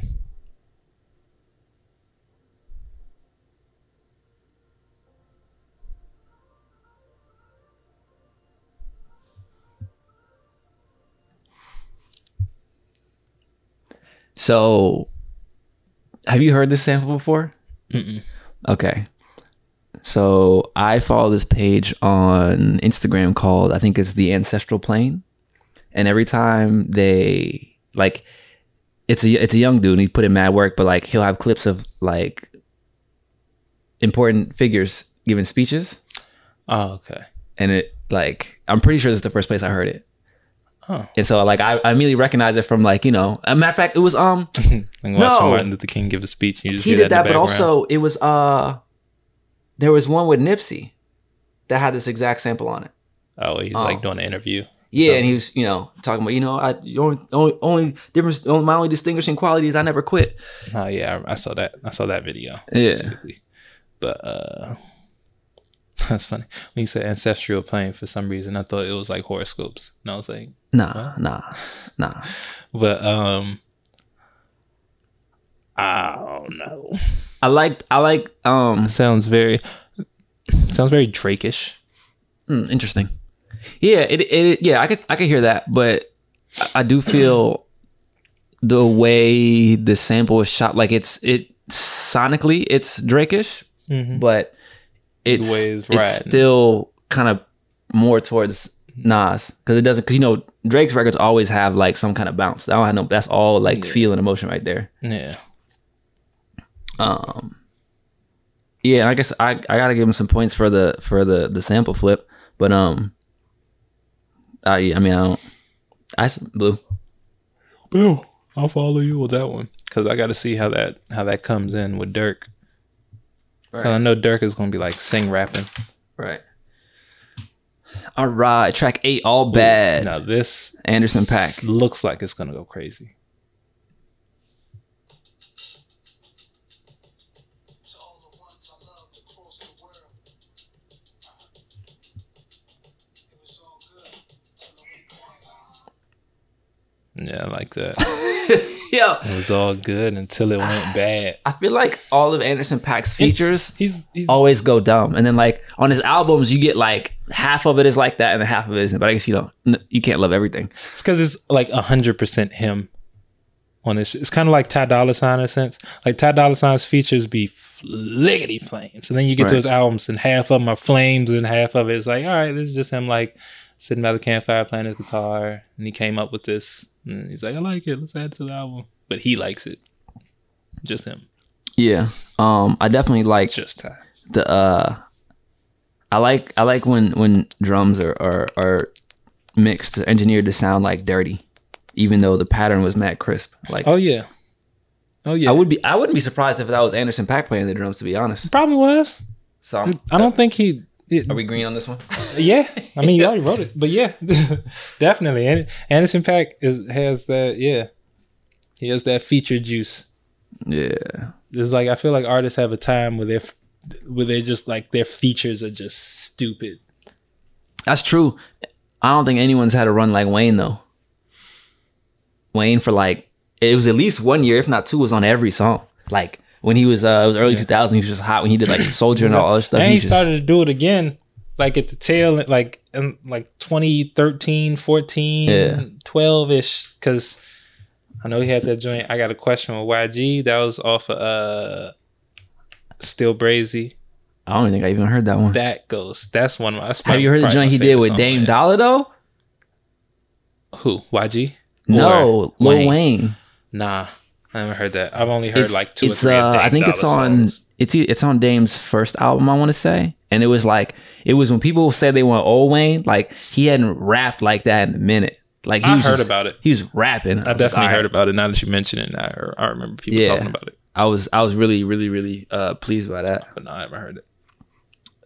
Speaker 2: So, have you heard this sample before?
Speaker 1: Mm-mm.
Speaker 2: Okay. So I follow this page on Instagram called I think it's the Ancestral Plane, and every time they like, it's a it's a young dude and he put in mad work, but like he'll have clips of like important figures giving speeches,
Speaker 1: Oh, okay.
Speaker 2: and it like I'm pretty sure this is the first place I heard it.
Speaker 1: Oh.
Speaker 2: And so like I, I immediately recognized it from like you know a matter of fact it was um [laughs] No.
Speaker 1: Martin Luther King give a speech. And you just
Speaker 2: he did that, but also it was uh there was one with Nipsey that had this exact sample on it.
Speaker 1: oh, he's
Speaker 2: Oh.
Speaker 1: like doing an interview.
Speaker 2: Yeah,
Speaker 1: So-
Speaker 2: and he was you know talking about you know I only only, only difference only, my only distinguishing quality is I never quit.
Speaker 1: Oh yeah, I, I saw that. I saw that video
Speaker 2: Yeah.
Speaker 1: specifically. But uh [laughs] that's funny. When you said ancestral plane, for some reason I thought it was like horoscopes. And I was like,
Speaker 2: Nah, nah, nah. [laughs]
Speaker 1: but um I don't know.
Speaker 2: I like I like um
Speaker 1: Sounds very sounds very Drake-ish.
Speaker 2: hmm, interesting. Yeah, it, it yeah I could I could hear that, but I, do feel [clears throat] the way the sample is shot like it's it sonically it's Drake-ish,
Speaker 1: Mhm.
Speaker 2: but it's
Speaker 1: way it's
Speaker 2: it's
Speaker 1: riding.
Speaker 2: still kind of more towards Nas because it doesn't because you know Drake's records always have like some kind of bounce. That don't have no. That's all like
Speaker 1: Yeah.
Speaker 2: feel and emotion right there.
Speaker 1: Yeah.
Speaker 2: Um, yeah, I guess I I gotta give him some points for the for the the sample flip, but um, I I mean I don't. I s- blue.
Speaker 1: Bill, I'll follow you with that one because I got to see how that how that comes in with Dirk. Because I know Dirk is gonna be like sing rapping.
Speaker 2: Right. All right, track eight, all bad.
Speaker 1: Now this
Speaker 2: Anderson
Speaker 1: .Paak. looks like it's gonna go crazy.
Speaker 3: To all the ones I loved across the world. It was all good till the way passed on.
Speaker 1: Yeah, I like that. [laughs] [laughs]
Speaker 2: Yo,
Speaker 1: it was all good until it went [sighs] bad.
Speaker 2: I feel like all of Anderson .Paak's features
Speaker 1: He's he's
Speaker 2: always go dumb, and then like on his albums, you get like half of it is like that, and then half of it isn't. But I guess you don't, you can't love everything.
Speaker 1: it's because it's like hundred percent him on this. It's kind of like Ty Dolla Sign in a sense. Like Ty Dolla Sign's features be fliggity flames, and then you get
Speaker 2: Right.
Speaker 1: to his albums, and half of them are flames, and half of it is like, all right, this is just him like sitting by the campfire playing his guitar, and he came up with this, and he's like, I like it, let's add it to the album, but he likes it, just him,
Speaker 2: Yeah, um, I definitely like
Speaker 1: just Ty.
Speaker 2: the uh I like I like when when drums are are, are mixed engineered to sound like dirty, even though the pattern was mad crisp. Like
Speaker 1: Oh yeah, oh yeah,
Speaker 2: I would be I wouldn't be surprised if that was Anderson .Paak playing the drums. To be honest,
Speaker 1: probably was.
Speaker 2: so I'm-
Speaker 1: I don't think he. It,
Speaker 2: are we green on this one?
Speaker 1: Yeah, I mean, you already wrote it, but yeah, [laughs] definitely. And Anderson .Paak is has that. Yeah, he has that feature juice.
Speaker 2: Yeah,
Speaker 1: It's like I feel like artists have a time where they're where they're just like their features are just stupid.
Speaker 2: that's true. I don't think anyone's had a run like Wayne though. Wayne for like it was at least one year, if not two, was on every song. Like when he was uh it was early 2000, he was just hot when he did like Soldier and all other stuff.
Speaker 1: and he
Speaker 2: just-
Speaker 1: started to do it again, like at the tail, like in like 2013, 14,
Speaker 2: Yeah.
Speaker 1: 12 ish. Because I know he had that joint. I got a question with YG. That was off of uh, Still Brazy.
Speaker 2: I don't think I even heard that one.
Speaker 1: That goes. That's one of my.
Speaker 2: Have you heard the joint he did with Dame. Dollar though?
Speaker 1: Who? YG?
Speaker 2: No, Lil Wayne.
Speaker 1: Nah, I haven't heard that. I've only heard
Speaker 2: It's,
Speaker 1: like two
Speaker 2: it's,
Speaker 1: or three. of
Speaker 2: uh, I think it's on
Speaker 1: songs.
Speaker 2: it's it's on Dame's first album. I want to say, and it was like it was when people said they want old Wayne. Like he hadn't rapped like that in a minute. Like he
Speaker 1: I heard
Speaker 2: just-
Speaker 1: about it.
Speaker 2: He was rapping.
Speaker 1: I definitely heard about it. Now that you mention it, I, heard, I remember people
Speaker 2: Yeah.
Speaker 1: talking about it.
Speaker 2: I was I was really really really uh pleased by that.
Speaker 1: But no, I haven't heard it.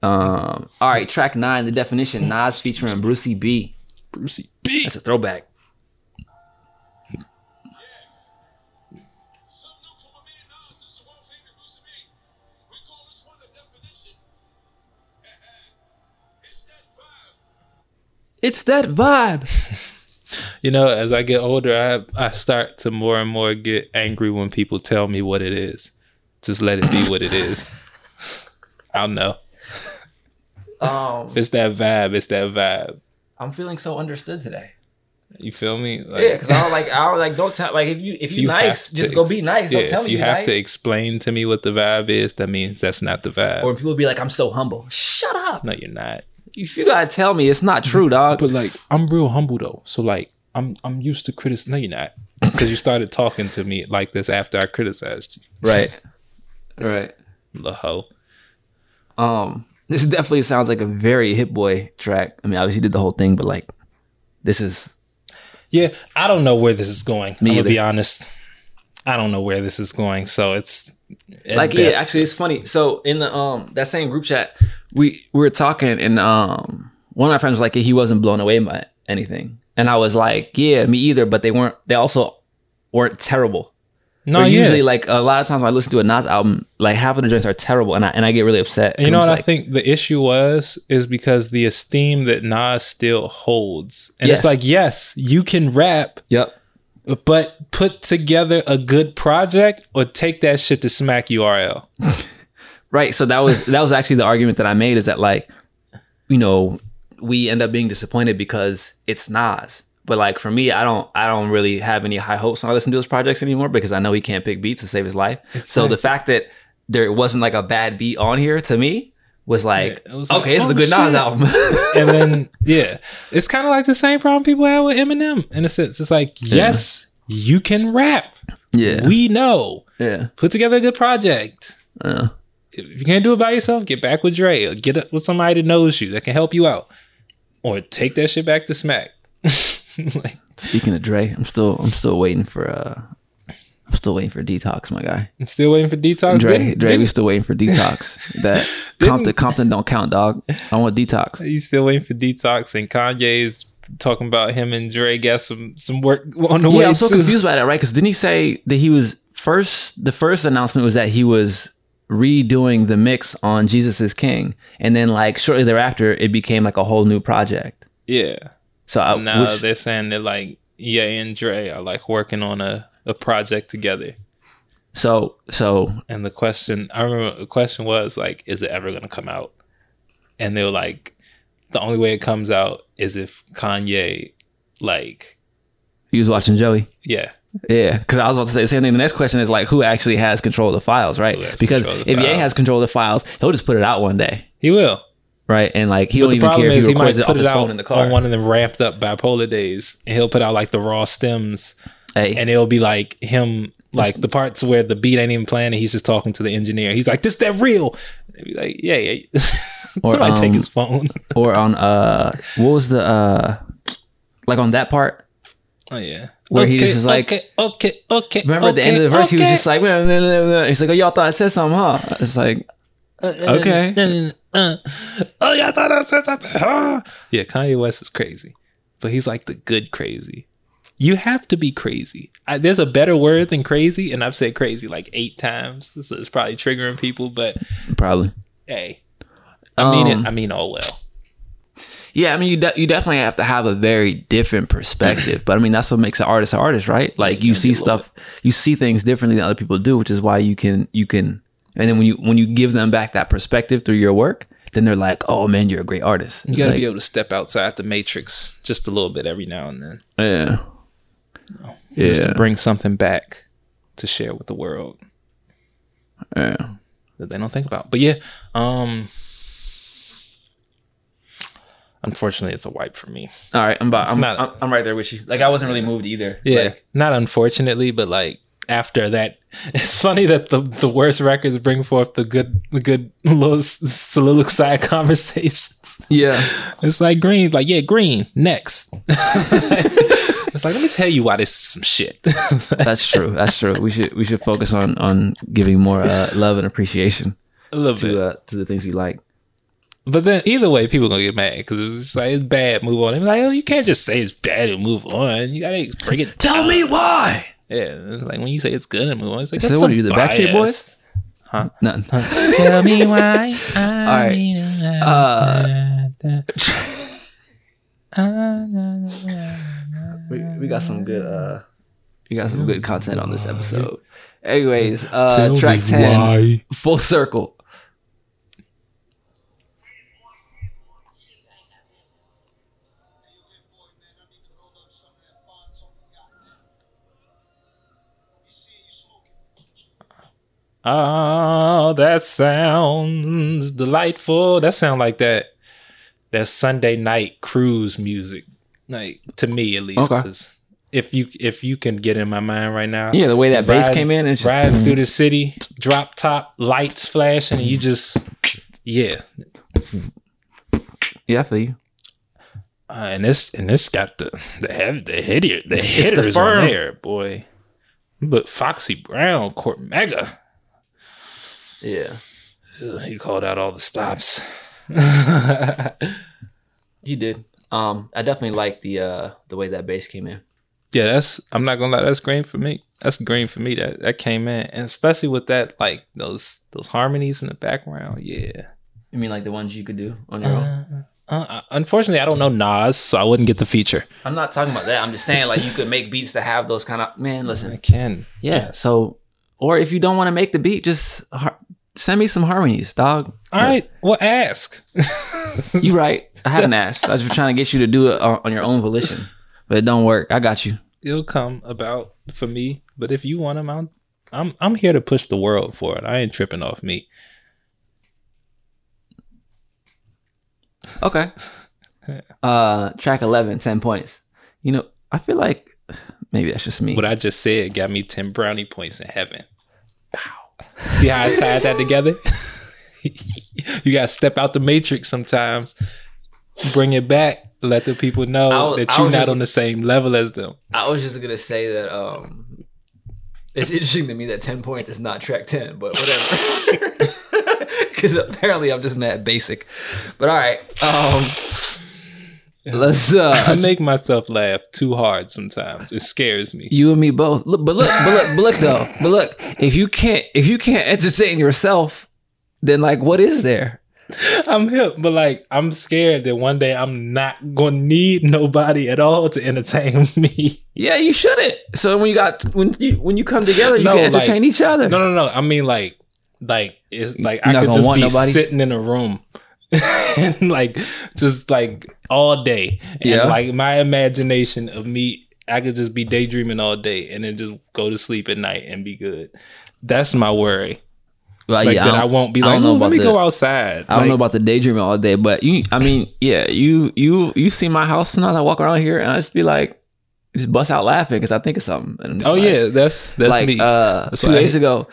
Speaker 2: Um. All right, track nine. The definition. Nas featuring Brucey B.
Speaker 1: Brucey B.
Speaker 2: That's a throwback. It's that vibe. [laughs]
Speaker 1: You know, as I get older, I I start to more and more get angry when people tell me what it is. Just let it be what it is. [laughs] I'll know.
Speaker 2: Um,
Speaker 1: it's that vibe, it's that vibe.
Speaker 2: I'm feeling so understood today.
Speaker 1: You feel me? Like,
Speaker 2: Yeah, because I was like, I was like, don't tell. Like, if you if you,
Speaker 1: you
Speaker 2: nice,
Speaker 1: have to
Speaker 2: just go be nice.
Speaker 1: yeah,
Speaker 2: don't tell
Speaker 1: if
Speaker 2: me
Speaker 1: you
Speaker 2: you're
Speaker 1: have
Speaker 2: nice.
Speaker 1: to explain to me what the vibe is, that means that's not the vibe.
Speaker 2: or when people be like, I'm so humble. Shut up.
Speaker 1: no, you're not.
Speaker 2: If you gotta tell me, it's not true, dog.
Speaker 1: But like, I'm real humble though. So like, I'm I'm used to critic. No, you're not. Because you started talking to me like this after I criticized you,
Speaker 2: right, right.
Speaker 1: the hoe.
Speaker 2: Um, this definitely sounds like a very Hit Boy track. I mean, obviously he did the whole thing, but like, this is
Speaker 1: Yeah, I don't know where this is going.
Speaker 2: Me
Speaker 1: I'm gonna be honest. I don't know where this is going. So it's
Speaker 2: like yeah. Actually, it's funny. So in the um that same group chat, we we were talking, and um one of my friends was like he wasn't blown away by anything, and I was like, yeah, me either. But they weren't. They also weren't terrible.
Speaker 1: no, yeah.
Speaker 2: usually like a lot of times when I listen to a Nas album, like half of the joints are terrible, and I and I get really upset.
Speaker 1: You know what
Speaker 2: just
Speaker 1: I think the issue was is because the esteem that Nas still holds, and
Speaker 2: Yes.
Speaker 1: it's like, yes, you can rap,
Speaker 2: Yep.
Speaker 1: but put together a good project or take that shit to Smack URL. [laughs]
Speaker 2: Right. So that was that was actually the argument that I made is that like, you know, we end up being disappointed because it's Nas. But like for me, I don't I don't really have any high hopes when I listen to his projects anymore because I know he can't pick beats to save his life. so the fact that there wasn't like a bad beat on here to me was like,
Speaker 1: Yeah, was like,
Speaker 2: okay, this is a
Speaker 1: oh,
Speaker 2: good Nas album. [laughs]
Speaker 1: and then yeah, it's kind of like the same problem people have with Eminem in a sense. It's like, yes, you can rap.
Speaker 2: yeah.
Speaker 1: We know.
Speaker 2: yeah.
Speaker 1: Put together a good project.
Speaker 2: Uh,
Speaker 1: If you can't do it by yourself, get back with Dre or get it with somebody that knows you that can help you out, or take that shit back to Smack. [laughs] like,
Speaker 2: speaking of Dre, I'm still I'm still waiting for uh I'm still waiting for detox, my guy.
Speaker 1: I'm still waiting for detox.
Speaker 2: Dre,
Speaker 1: Didn't-
Speaker 2: Dre, we
Speaker 1: didn't-
Speaker 2: still waiting for detox. [laughs] That Compton, Compton don't count, dog. I want detox.
Speaker 1: He's still waiting for detox, and Kanye's talking about him and Dre got some some work on the way
Speaker 2: Yeah, I'm so
Speaker 1: too.
Speaker 2: confused by that, right? Because didn't he say that he was first? The first announcement was that he was redoing the mix on Jesus is King, and then like shortly thereafter, it became like a whole new project.
Speaker 1: Yeah.
Speaker 2: So I,
Speaker 1: Now
Speaker 2: which,
Speaker 1: they're saying that like Ye and Dre are like working on a, a project together.
Speaker 2: so so
Speaker 1: And the question I remember the question was like, is it ever gonna come out? And they were like, the only way it comes out is if Kanye like
Speaker 2: he was watching Joey.
Speaker 1: yeah.
Speaker 2: Yeah, because I was about to say the same thing. The next question is like, who actually has control of the files, right? Because if Ye has control of the files, he'll just put it out one day,
Speaker 1: He will.
Speaker 2: right? And like he
Speaker 1: But
Speaker 2: don't even care if he
Speaker 1: he might
Speaker 2: records it off his phone in the car.
Speaker 1: on one of them ramped up bipolar days, and he'll put out like the raw stems,
Speaker 2: hey,
Speaker 1: and it'll be like him, like the parts where the beat ain't even playing, and he's just talking to the engineer. He's like, "This that real?" And be like, "Yeah, yeah." [laughs]
Speaker 2: Or,
Speaker 1: Somebody take
Speaker 2: um,
Speaker 1: his phone.
Speaker 2: or on uh, what was the uh, like on that part?
Speaker 1: Oh yeah.
Speaker 2: Where he just was like-
Speaker 1: okay, okay, okay.
Speaker 2: Remember at the end of the verse, he was just like, "Nah, nah, nah, nah." he's like, oh, y'all thought I said something, huh? It's like, uh, uh, uh, okay.
Speaker 1: Uh, oh y'all thought I said something. Huh? Yeah, Kanye West is crazy, but he's like the good crazy. You have to be crazy. I, there's a better word than crazy, and I've said crazy like eight times, so it's probably triggering people. But
Speaker 2: probably.
Speaker 1: hey, I mean
Speaker 2: Um,
Speaker 1: it. I mean all well.
Speaker 2: Yeah, I mean, you de- you definitely have to have a very different perspective. but I mean, that's what makes an artist an artist, right? Like you see stuff, you see things differently than other people do, which is why you can you can. And then when you when you give them back that perspective through your work, then they're like, "Oh man, you're a great artist."
Speaker 1: You got to
Speaker 2: Like,
Speaker 1: be able to step outside the matrix just a little bit every now and then,
Speaker 2: yeah,
Speaker 1: just
Speaker 2: yeah,
Speaker 1: to bring something back to share with the world.
Speaker 2: yeah.
Speaker 1: that they don't think about. But yeah, um unfortunately it's a wipe for me.
Speaker 2: All right, I'm about, I'm,
Speaker 1: not-
Speaker 2: I'm I'm right there with you. Like I wasn't really moved either.
Speaker 1: Yeah.
Speaker 2: Like,
Speaker 1: not unfortunately, but like after that [laughs] it's funny that the the worst records bring forth the good the good little soliloquy [laughs] conversations.
Speaker 2: yeah.
Speaker 1: It's like green, like yeah, green, next. [laughs] it's like let me tell you why this is some shit.
Speaker 2: That's true. That's true. We should we should focus on on giving more uh, love and appreciation
Speaker 1: a little bit.
Speaker 2: to uh, to the things we like.
Speaker 1: But then either way, people gonna get mad because it was just like it's bad. Move on. They're like, oh, you can't just say it's bad and move on. You gotta bring it.
Speaker 2: Tell me why.
Speaker 1: Yeah, it's like when you say it's good and move on. It's like
Speaker 2: So
Speaker 1: that's
Speaker 2: what are you, the Backstreet. Boys? [laughs] Nothing. [laughs]
Speaker 1: Tell me why. [laughs]
Speaker 2: All right. Uh, We, we got some good uh we got some good content on this episode. Anyways, uh track 10 full circle.
Speaker 1: Oh, that sounds delightful. That sound like that that Sunday night cruise music. Like to me at least.
Speaker 2: Okay.
Speaker 1: if you if you can get in my mind right now.
Speaker 2: Yeah, the way that bass came in and just
Speaker 1: riding through [clears throat] the city, drop top, lights flashing, and you just yeah.
Speaker 2: Yeah, I feel you.
Speaker 1: Uh, and this and this got the the heavy the hitter the
Speaker 2: the
Speaker 1: hitters
Speaker 2: firm.
Speaker 1: on there, boy. But Foxy Brown, Cormega,
Speaker 2: Yeah.
Speaker 1: He called out all the stops. [laughs]
Speaker 2: He did. Um, I definitely like the uh the way that bass came in.
Speaker 1: Yeah, that's I'm not gonna lie, that's green for me. That's green for me. That that came in, and especially with that like those those harmonies in the background. Yeah.
Speaker 2: You mean like the ones you could do on your own?
Speaker 1: Uh, unfortunately, I don't know Nas, so I wouldn't get the feature.
Speaker 2: I'm not talking about that. I'm just saying like you could make beats that have those kind of man. Listen, I
Speaker 1: can.
Speaker 2: yeah. So, or if you don't want to make the beat, just har- send me some harmonies, dog.
Speaker 1: All right. Well, ask. [laughs]
Speaker 2: You right. I haven't asked. I was trying to get you to do it on your own volition, but it don't work. I got you.
Speaker 1: It'll come about for me, but if you want them, I'm I'm I'm here to push the world for it. I ain't tripping off me.
Speaker 2: Okay. [laughs] Uh, track 11, 10 points. You know, I feel like maybe that's just me.
Speaker 1: What I just said got me ten brownie points in heaven. See how I tied that together? [laughs] you gotta step out the matrix sometimes. Bring it back. Let the people know
Speaker 2: was-
Speaker 1: that you're not
Speaker 2: just-
Speaker 1: on the same level as them.
Speaker 2: I was just gonna say that um it's interesting to me that 10 points is not track 10, but whatever. [laughs] Cause apparently I'm just mad basic. But all right. Um [laughs] let's Uh, [laughs] I
Speaker 1: make myself laugh too hard sometimes. It scares me.
Speaker 2: you and me both. Look, but look, but look, but look though. [laughs] But look, if you can't if you can't entertain yourself, then like what is there?
Speaker 1: I'm hip, but like I'm scared that one day I'm not gonna need nobody at all to entertain me.
Speaker 2: Yeah, you shouldn't. So when you got when you when you come together, you
Speaker 1: No,
Speaker 2: can
Speaker 1: like-
Speaker 2: entertain each other.
Speaker 1: No, no, no. I mean like like it's like
Speaker 2: You're
Speaker 1: I could just be
Speaker 2: nobody?
Speaker 1: sitting in a room [laughs] and like just like all day. And
Speaker 2: Yeah.
Speaker 1: like my imagination of me I could just be daydreaming all day and then just go to sleep at night and be good. That's my worry.
Speaker 2: Well,
Speaker 1: Like
Speaker 2: yeah,
Speaker 1: that I,
Speaker 2: don't-
Speaker 1: won't be like, let me
Speaker 2: the-
Speaker 1: go outside.
Speaker 2: I don't know about the daydreaming all day, but you, I mean, yeah, you, you, you see my house sometimes I walk around here and I just be like, just bust out laughing because I think of something.
Speaker 1: Oh
Speaker 2: like-
Speaker 1: yeah, that's that's
Speaker 2: like,
Speaker 1: me.
Speaker 2: Uh,
Speaker 1: That's
Speaker 2: two
Speaker 1: I
Speaker 2: days ago,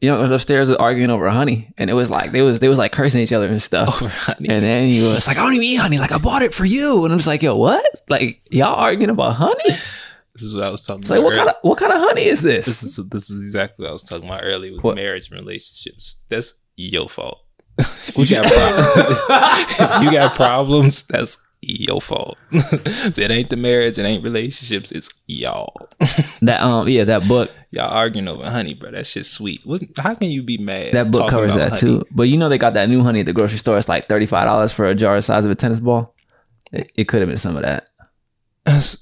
Speaker 2: you know, I was upstairs arguing over honey, and it was like they was they was like cursing each other and stuff. [laughs]
Speaker 1: Over honey.
Speaker 2: And then he was like, "I don't even eat honey. Like I bought it for you." And I'm just like, "Yo, what? Like y'all arguing about honey?
Speaker 1: This is what I was talking
Speaker 2: Like
Speaker 1: about.
Speaker 2: what
Speaker 1: earlier.
Speaker 2: kind of what kind of honey is this?"
Speaker 1: this is this is exactly what I was talking about earlier with
Speaker 2: What?
Speaker 1: marriage and relationships. That's your fault. [laughs] [laughs] if you got problems, you got problems. That's your fault. [laughs] it ain't the marriage. It ain't relationships. It's y'all. [laughs]
Speaker 2: that um yeah that book
Speaker 1: Y'all arguing over honey, bro. That shit's sweet. What? How can you be mad?
Speaker 2: that book covers that
Speaker 1: honey?
Speaker 2: too. But you know they got that new honey at the grocery store. It's like thirty five dollars for a jar the size of a tennis ball. It, it could have been some of that,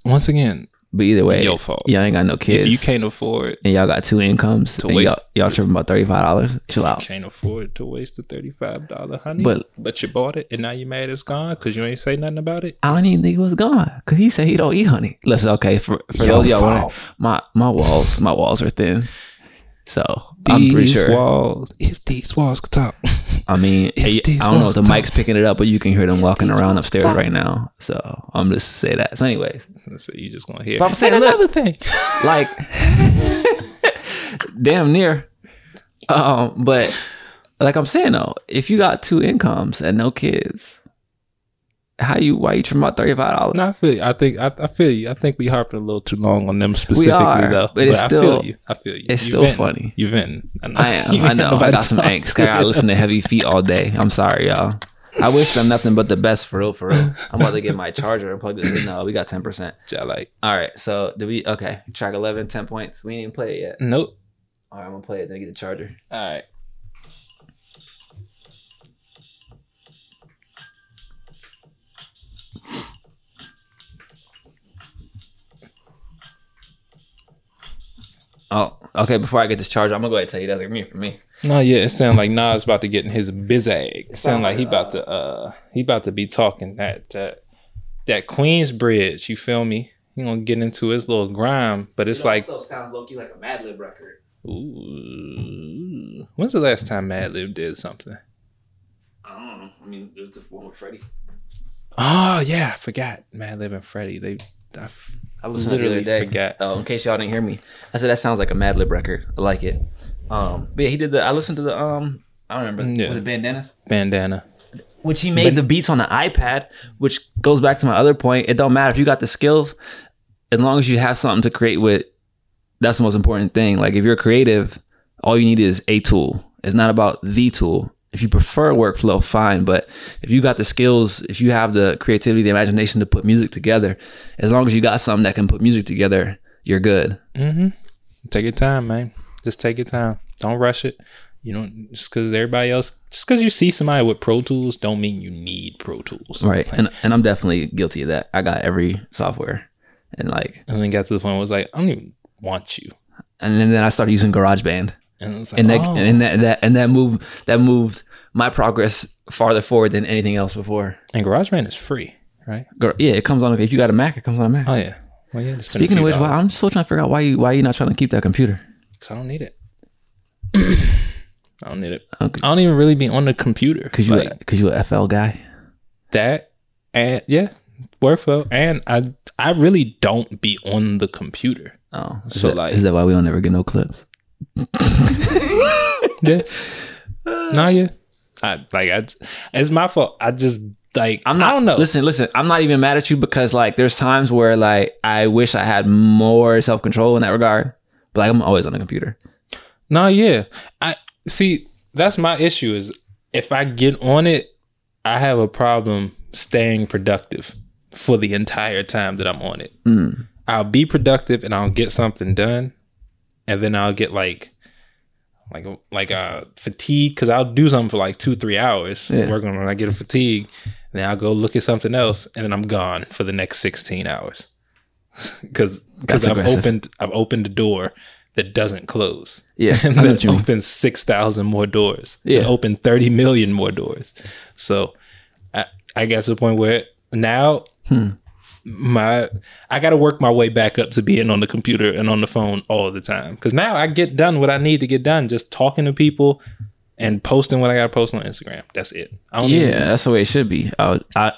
Speaker 1: Once again,
Speaker 2: but either way,
Speaker 1: your fault.
Speaker 2: y'all ain't got no kids.
Speaker 1: If you can't afford,
Speaker 2: and y'all got two incomes,
Speaker 1: To
Speaker 2: and
Speaker 1: waste-
Speaker 2: y'all, y'all tripping about thirty five dollars. Chill out.
Speaker 1: can't afford to waste the thirty five dollar honey,
Speaker 2: But-
Speaker 1: but you bought it and now you mad it's gone because you ain't say nothing about it.
Speaker 2: I don't even think it was gone because he said he don't eat honey. Listen, okay, for, for
Speaker 1: Your
Speaker 2: those y'all wondering, my my walls my walls are thin, so I'm pretty sure.
Speaker 1: walls, if these walls could talk.
Speaker 2: I mean, [laughs]
Speaker 1: If
Speaker 2: I don't know if
Speaker 1: walls
Speaker 2: the
Speaker 1: talk.
Speaker 2: mic's picking it up, but you can hear them walking around upstairs
Speaker 1: talk.
Speaker 2: right now. So I'm just say that. So, anyways,
Speaker 1: so you just gonna hear.
Speaker 2: But I'm saying,
Speaker 1: And
Speaker 2: look.
Speaker 1: another thing. [laughs]
Speaker 2: like [laughs] damn near. Um, but like I'm saying though, if you got two incomes and no kids, how you why you tripping about thirty five dollars?
Speaker 1: No, I feel you. I think I, I feel you. I think we harping a little too long on them specifically,
Speaker 2: are,
Speaker 1: though.
Speaker 2: but it's
Speaker 1: I
Speaker 2: still-
Speaker 1: feel you. I feel you.
Speaker 2: it's
Speaker 1: You
Speaker 2: still
Speaker 1: venting.
Speaker 2: funny.
Speaker 1: You venting. I know.
Speaker 2: I am. I [laughs] know. I got some angst. I gotta listen to Heavy Feet all day. I'm sorry, y'all. I wish them nothing but the best for real, for real. I'm about to get my charger and plug this in. No, we got 10%.
Speaker 1: I like.
Speaker 2: All right. So, do we, okay. Track 11, 10 points. We ain't even play it yet.
Speaker 1: Nope.
Speaker 2: All right. I'm gonna play it. Then get the charger.
Speaker 1: All right.
Speaker 2: Oh, okay. Before I get this charger, I'm gonna go ahead and tell you that's like me for me.
Speaker 1: No, yeah, it sounds like Nas about to get in his bizag. It sound like he about to uh he about to be talking that that that Queensbridge. You feel me? He gonna get into his little grime, but it's like,
Speaker 2: sounds low key like a Madlib record.
Speaker 1: ooh, when's the last time Madlib did something?
Speaker 2: I don't know. I mean, it's the one with Freddie.
Speaker 1: Oh yeah, I forgot Madlib and Freddie. They I f-
Speaker 2: I listened to the
Speaker 1: literally
Speaker 2: other day.
Speaker 1: forgot.
Speaker 2: Oh, in case y'all didn't hear me, I said that sounds like a Madlib record. I like it. Um, but yeah, he did the. I listened to the. Um, I don't remember.
Speaker 1: Yeah.
Speaker 2: Was it Bandanas?
Speaker 1: bandana.
Speaker 2: Which he made the beats on the iPad. Which goes back to my other point. It don't matter if you got the skills, as long as you have something to create with. That's the most important thing. Like if you're creative, all you need is a tool. It's not about the tool. If you prefer workflow, fine. But if you got the skills, if you have the creativity, the imagination to put music together, as long as you got something that can put music together, you're good. Mm-hmm.
Speaker 1: Take your time, man. Just take your time. Don't rush it. You don't just because everybody else, just because you see somebody with Pro Tools, don't mean you need Pro Tools.
Speaker 2: Right. And and I'm definitely guilty of that. I got every software. And like
Speaker 1: And then got to the point where it was like, I don't even want you.
Speaker 2: and then, then I started using GarageBand.
Speaker 1: And it's like,
Speaker 2: And that
Speaker 1: oh.
Speaker 2: and that, that and that moved that moved my progress farther forward than anything else before.
Speaker 1: and GarageBand is free, right?
Speaker 2: Yeah, it comes on if you got a Mac, it comes on a Mac.
Speaker 1: Oh yeah. Well, yeah.
Speaker 2: Speaking of which, well, I'm still trying to figure out why you why you not trying to keep that computer.
Speaker 1: because I don't need it. [coughs] I don't need it. I don't even really be on the computer
Speaker 2: Cause you
Speaker 1: like
Speaker 2: cause you a FL guy.
Speaker 1: that. And yeah, workflow. And I I really don't be on the computer.
Speaker 2: Oh,
Speaker 1: So,
Speaker 2: that,
Speaker 1: like-
Speaker 2: is that why we don't ever get no clips? [laughs]
Speaker 1: Yeah. nah, yeah. I like I. It's my fault. I just like
Speaker 2: I'm not.
Speaker 1: I don't know.
Speaker 2: Listen, listen. I'm not even mad at you because like there's times where like I wish I had more self control in that regard. But like I'm always on the computer.
Speaker 1: No, yeah. I see that's my issue is if I get on it, I have a problem staying productive for the entire time that I'm on it. Mm. I'll be productive and I'll get something done, and then I'll get like like like uh fatigue because I'll do something for like two three hours
Speaker 2: Yeah.
Speaker 1: working on it. I get a fatigue, then I'll go look at something else, and then I'm gone for the next sixteen hours [laughs] because because I've
Speaker 2: aggressive.
Speaker 1: opened I've opened a door that doesn't close.
Speaker 2: Yeah,
Speaker 1: and [laughs]
Speaker 2: I
Speaker 1: then
Speaker 2: what you mean.
Speaker 1: open six thousand more doors.
Speaker 2: Yeah.
Speaker 1: open thirty million more doors. So I I got to the point where now
Speaker 2: Hmm.
Speaker 1: My I got to work my way back up to being on the computer and on the phone all the time because now I get done what I need to get done just talking to people and posting what I got to post on Instagram. That's it. I don't
Speaker 2: Yeah,
Speaker 1: even-
Speaker 2: that's the way it should be. I, would, I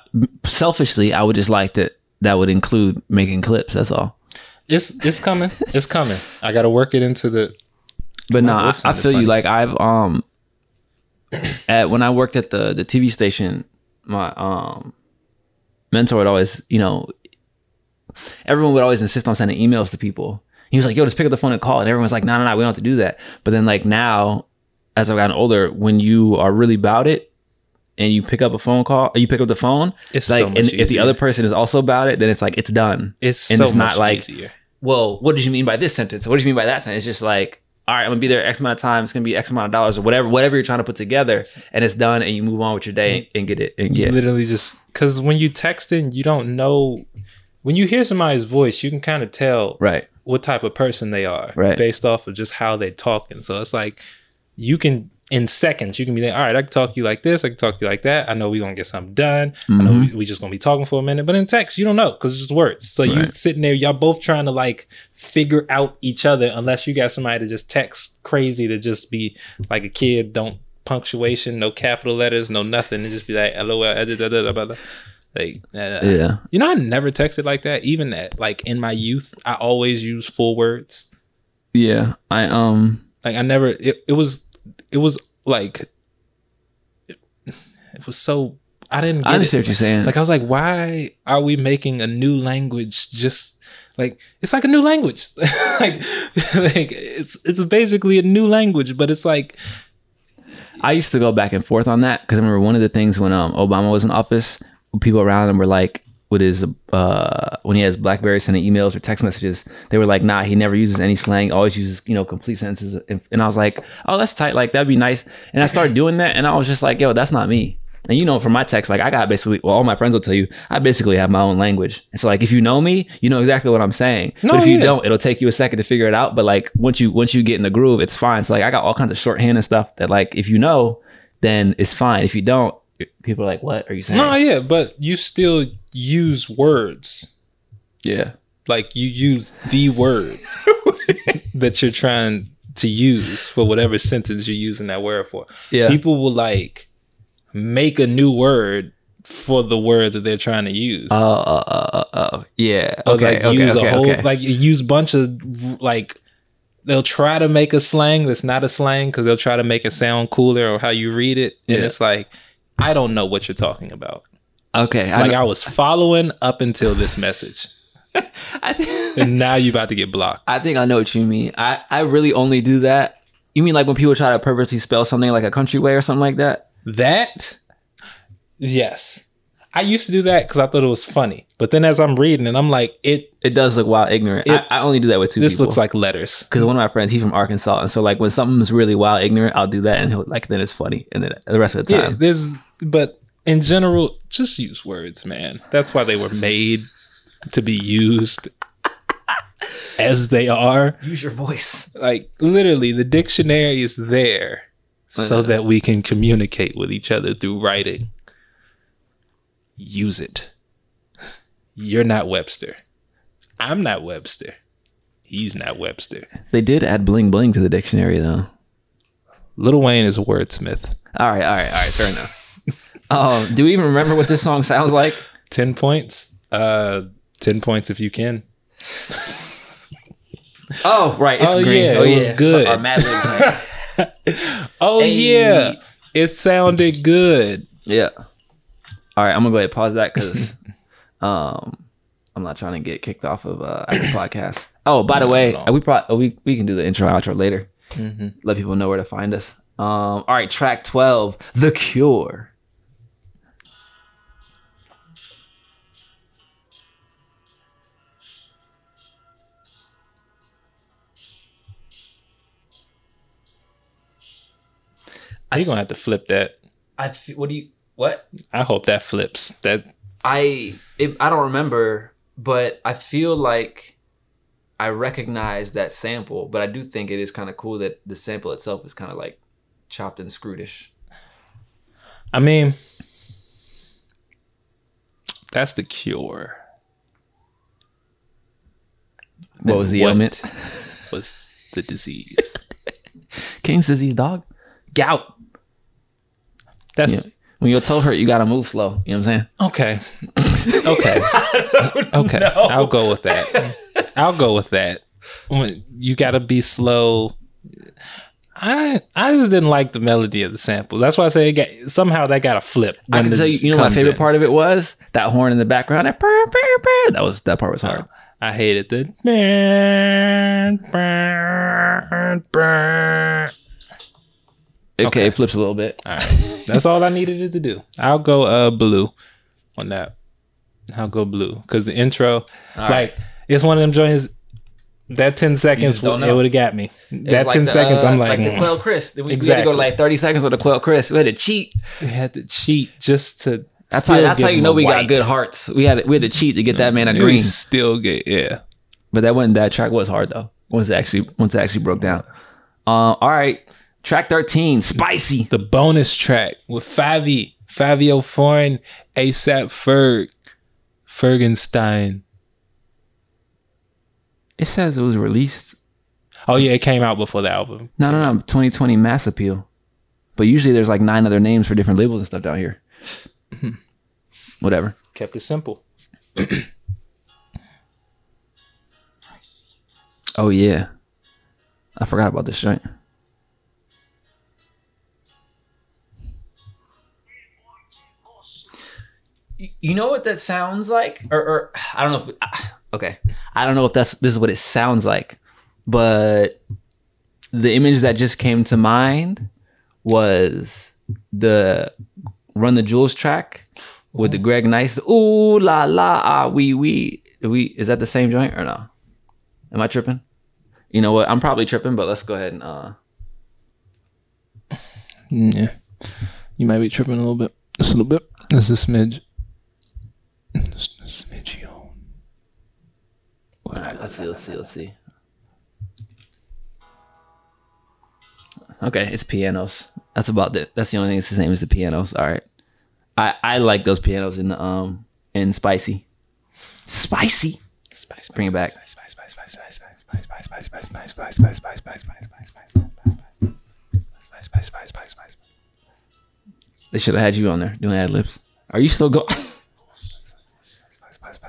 Speaker 2: selfishly, I would just like that. That would include making clips. That's all.
Speaker 1: it's it's coming. It's coming. I got to work it into the
Speaker 2: But no, I, I
Speaker 1: sounded
Speaker 2: feel you. Like I've um, at when I worked at the the TV station, my um mentor would always, you know, everyone would always insist on sending emails to people. He was like, "Yo, just pick up the phone and call," and everyone's like, "No, no, no, we don't have to do that." But then like now, as I've gotten older, when you are really about it. And you pick up a phone call, you pick up the phone.
Speaker 1: It's
Speaker 2: like,
Speaker 1: so
Speaker 2: and if the other person is also about it, then it's like it's done.
Speaker 1: it's
Speaker 2: and
Speaker 1: so
Speaker 2: it's not
Speaker 1: much
Speaker 2: like
Speaker 1: easier.
Speaker 2: well, what did you mean by this sentence? What did you mean by that sentence? It's just like, all right, I'm gonna be there X amount of time. It's gonna be X amount of dollars or whatever, whatever you're trying to put together, and it's done, and you move on with your day and get it. And get
Speaker 1: literally just because when you text texting, you don't know when you hear somebody's voice, you can kind of tell
Speaker 2: right,
Speaker 1: what type of person they are
Speaker 2: Right.
Speaker 1: based off of just how they talking. So it's like you can in seconds you can be like, all right, I can talk to you like this, I can talk to you like that. I know we're gonna get something done. I know we, we just gonna be talking for a minute. But in text, you don't know because it's just words. So you sitting there, y'all both trying to like figure out each other unless you got somebody to just text crazy to just be like a kid, don't punctuation, no capital letters, no nothing, and just be like, lol, da." like uh,
Speaker 2: yeah,
Speaker 1: you know, I never texted like that. Even at like in my youth, I always use full words.
Speaker 2: yeah. I um,
Speaker 1: Like I never. It, it was. It was like. It, it was so. I didn't. Get
Speaker 2: I understand
Speaker 1: it.
Speaker 2: what you're saying.
Speaker 1: Like I was like, why are we making a new language? Just like it's like a new language. [laughs] like, like it's it's basically a new language, but it's like
Speaker 2: I used to go back and forth on that because I remember one of the things when um Obama was in office, people around him were like, with his uh when he has BlackBerry sending emails or text messages, they were like, nah, he never uses any slang, always uses you know complete sentences. And, I was like, oh, that's tight, like that'd be nice. And I started doing that, and I was just like, yo, that's not me. And you know, from my text, like I got basically, well, all my friends will tell you, I basically have my own language. And so, like, if you know me, you know exactly what I'm saying.
Speaker 1: No,
Speaker 2: but if you
Speaker 1: yeah.
Speaker 2: don't, it'll take you a second to figure it out. But like, once you once you get in the groove, it's fine. So like, I got all kinds of shorthand and stuff that like, if you know, then it's fine. If you don't, people are like, "What are you saying?"
Speaker 1: No, yeah, but you still use words.
Speaker 2: Yeah,
Speaker 1: Like you use the word [laughs] that you're trying to use for whatever sentence you're using that word for.
Speaker 2: Yeah.
Speaker 1: People will like make a new word for the word that they're trying to use.
Speaker 2: Oh, uh, uh, uh, uh, yeah.
Speaker 1: Or,
Speaker 2: Okay,
Speaker 1: like
Speaker 2: okay,
Speaker 1: use
Speaker 2: okay,
Speaker 1: a whole
Speaker 2: okay.
Speaker 1: like use bunch of like they'll try to make a slang that's not a slang because they'll try to make it sound cooler or how you read it, and
Speaker 2: Yeah.
Speaker 1: it's like I don't know what you're talking about.
Speaker 2: okay.
Speaker 1: Like
Speaker 2: know-
Speaker 1: I was following up until this message, [laughs]
Speaker 2: I, think, [laughs]
Speaker 1: and now you about to get blocked.
Speaker 2: I think I know what you mean. I, I really only do that. You mean like when people try to purposely spell something like a country way or something like that?
Speaker 1: That, yes, I used to do that because I thought it was funny. But then as I'm reading, and I'm like, it.
Speaker 2: It does look wild ignorant.
Speaker 1: It-
Speaker 2: I, I only do that with two
Speaker 1: This
Speaker 2: people.
Speaker 1: looks like letters.
Speaker 2: because one of my friends, he's from Arkansas, and so like when something's really wild ignorant, I'll do that, and he'll like then it's funny, and then the rest of the time.
Speaker 1: Yeah, there's, but in general, just use words, man. That's why they were made to be used [laughs] as they are.
Speaker 2: use your voice.
Speaker 1: Like literally, the dictionary is there so that we can communicate with each other through writing. Use it. You're not Webster. I'm not Webster. He's not Webster.
Speaker 2: They did add bling bling to the dictionary though.
Speaker 1: Lil Wayne is a wordsmith.
Speaker 2: All right, all right, all right, fair enough. [laughs] Um, do we even remember what this song sounds like?
Speaker 1: 10 points. Uh 10 points if you can. [laughs]
Speaker 2: Oh, right, it's
Speaker 1: Oh,
Speaker 2: green.
Speaker 1: yeah,
Speaker 2: oh,
Speaker 1: it was good.
Speaker 2: Our Mad [laughs]
Speaker 1: Oh
Speaker 2: Hey.
Speaker 1: yeah. It sounded good.
Speaker 2: Yeah. All right, I'm gonna go ahead and pause that because um, I'm not trying to get kicked off of uh, Apple Podcast. Oh, by the way,
Speaker 1: no.
Speaker 2: we probably we we can do the intro outro later. Let people know where to find us. Um, all right, track twelve, The Cure.
Speaker 1: You're gonna have to flip that.
Speaker 2: I f- what do you what?
Speaker 1: I hope that flips. That
Speaker 2: I it, I don't remember, but I feel like I recognize that sample, but I do think it is kind of cool that the sample itself is kind of like chopped and screwedish.
Speaker 1: I mean that's the cure.
Speaker 2: What was the
Speaker 1: What
Speaker 2: ailment? [laughs]
Speaker 1: Was the disease.
Speaker 2: King's disease, dog. Gout.
Speaker 1: That's
Speaker 2: Yeah. When your toe hurt, you gotta move slow. You know what I'm saying?
Speaker 1: okay. Okay. [laughs] okay. I'll go with that. I'll go with that. When- You gotta be slow. I I just didn't like the melody of the sample. That's why I say it got, somehow that got a flip.
Speaker 2: I can tell you, you know, my favorite
Speaker 1: in.
Speaker 2: part of it was that horn in the background. That, brr, brr, brr. that was that part was hard.
Speaker 1: I hated the.
Speaker 2: Okay,
Speaker 1: okay.
Speaker 2: it flips a little bit.
Speaker 1: All right, [laughs] that's all I needed it to do. I'll go uh blue on that. I'll go blue because the intro, like, it's one of them joints. That ten seconds, it would have got me.
Speaker 2: It
Speaker 1: That
Speaker 2: was
Speaker 1: ten
Speaker 2: the,
Speaker 1: seconds,
Speaker 2: uh,
Speaker 1: I'm like,
Speaker 2: the
Speaker 1: mm.
Speaker 2: Quelle Chris. We, we had to go to like 30 seconds with the Quelle Chris. We had to cheat.
Speaker 1: we had to cheat just to.
Speaker 2: That's how that's how you know we got good hearts. We had we had to cheat to get that man a
Speaker 1: It
Speaker 2: green.
Speaker 1: Still get yeah.
Speaker 2: But that wasn't that track was hard though. Once it actually once it actually broke down. Uh, all right, track 13, spicy.
Speaker 1: The bonus track with Favi, Fivio Foreign, ASAP Ferg, Fergenstein.
Speaker 2: It says it was released.
Speaker 1: Oh yeah, it came out before the album.
Speaker 2: No, no, no. 2020 Mass Appeal. But usually there's like nine other names for different labels and stuff down here. [laughs] Whatever.
Speaker 1: Kept it simple. [clears throat]
Speaker 2: Oh yeah, I forgot about this joint. You know what that sounds like, or, or I don't know. If, okay, I don't know if that's this is what it sounds like, but the image that just came to mind was the Run the Jewels track with the Greg Nice. Ooh la la ah wee wee. We is that the same joint or no? Am I tripping? You know what? I'm probably tripping, but let's go ahead and uh
Speaker 1: Yeah, you might be tripping a little bit. Just a little bit. Just a smidge smidgy on.
Speaker 2: All right, let's see, let's see, let's see. Okay, it's pianos. That's about it. That's the only thing that's the same as the pianos. All right, I I like those pianos in the um in spicy, spicy.
Speaker 1: Spice,
Speaker 2: bring it back. They should have had you on there doing ad libs. Are you still going?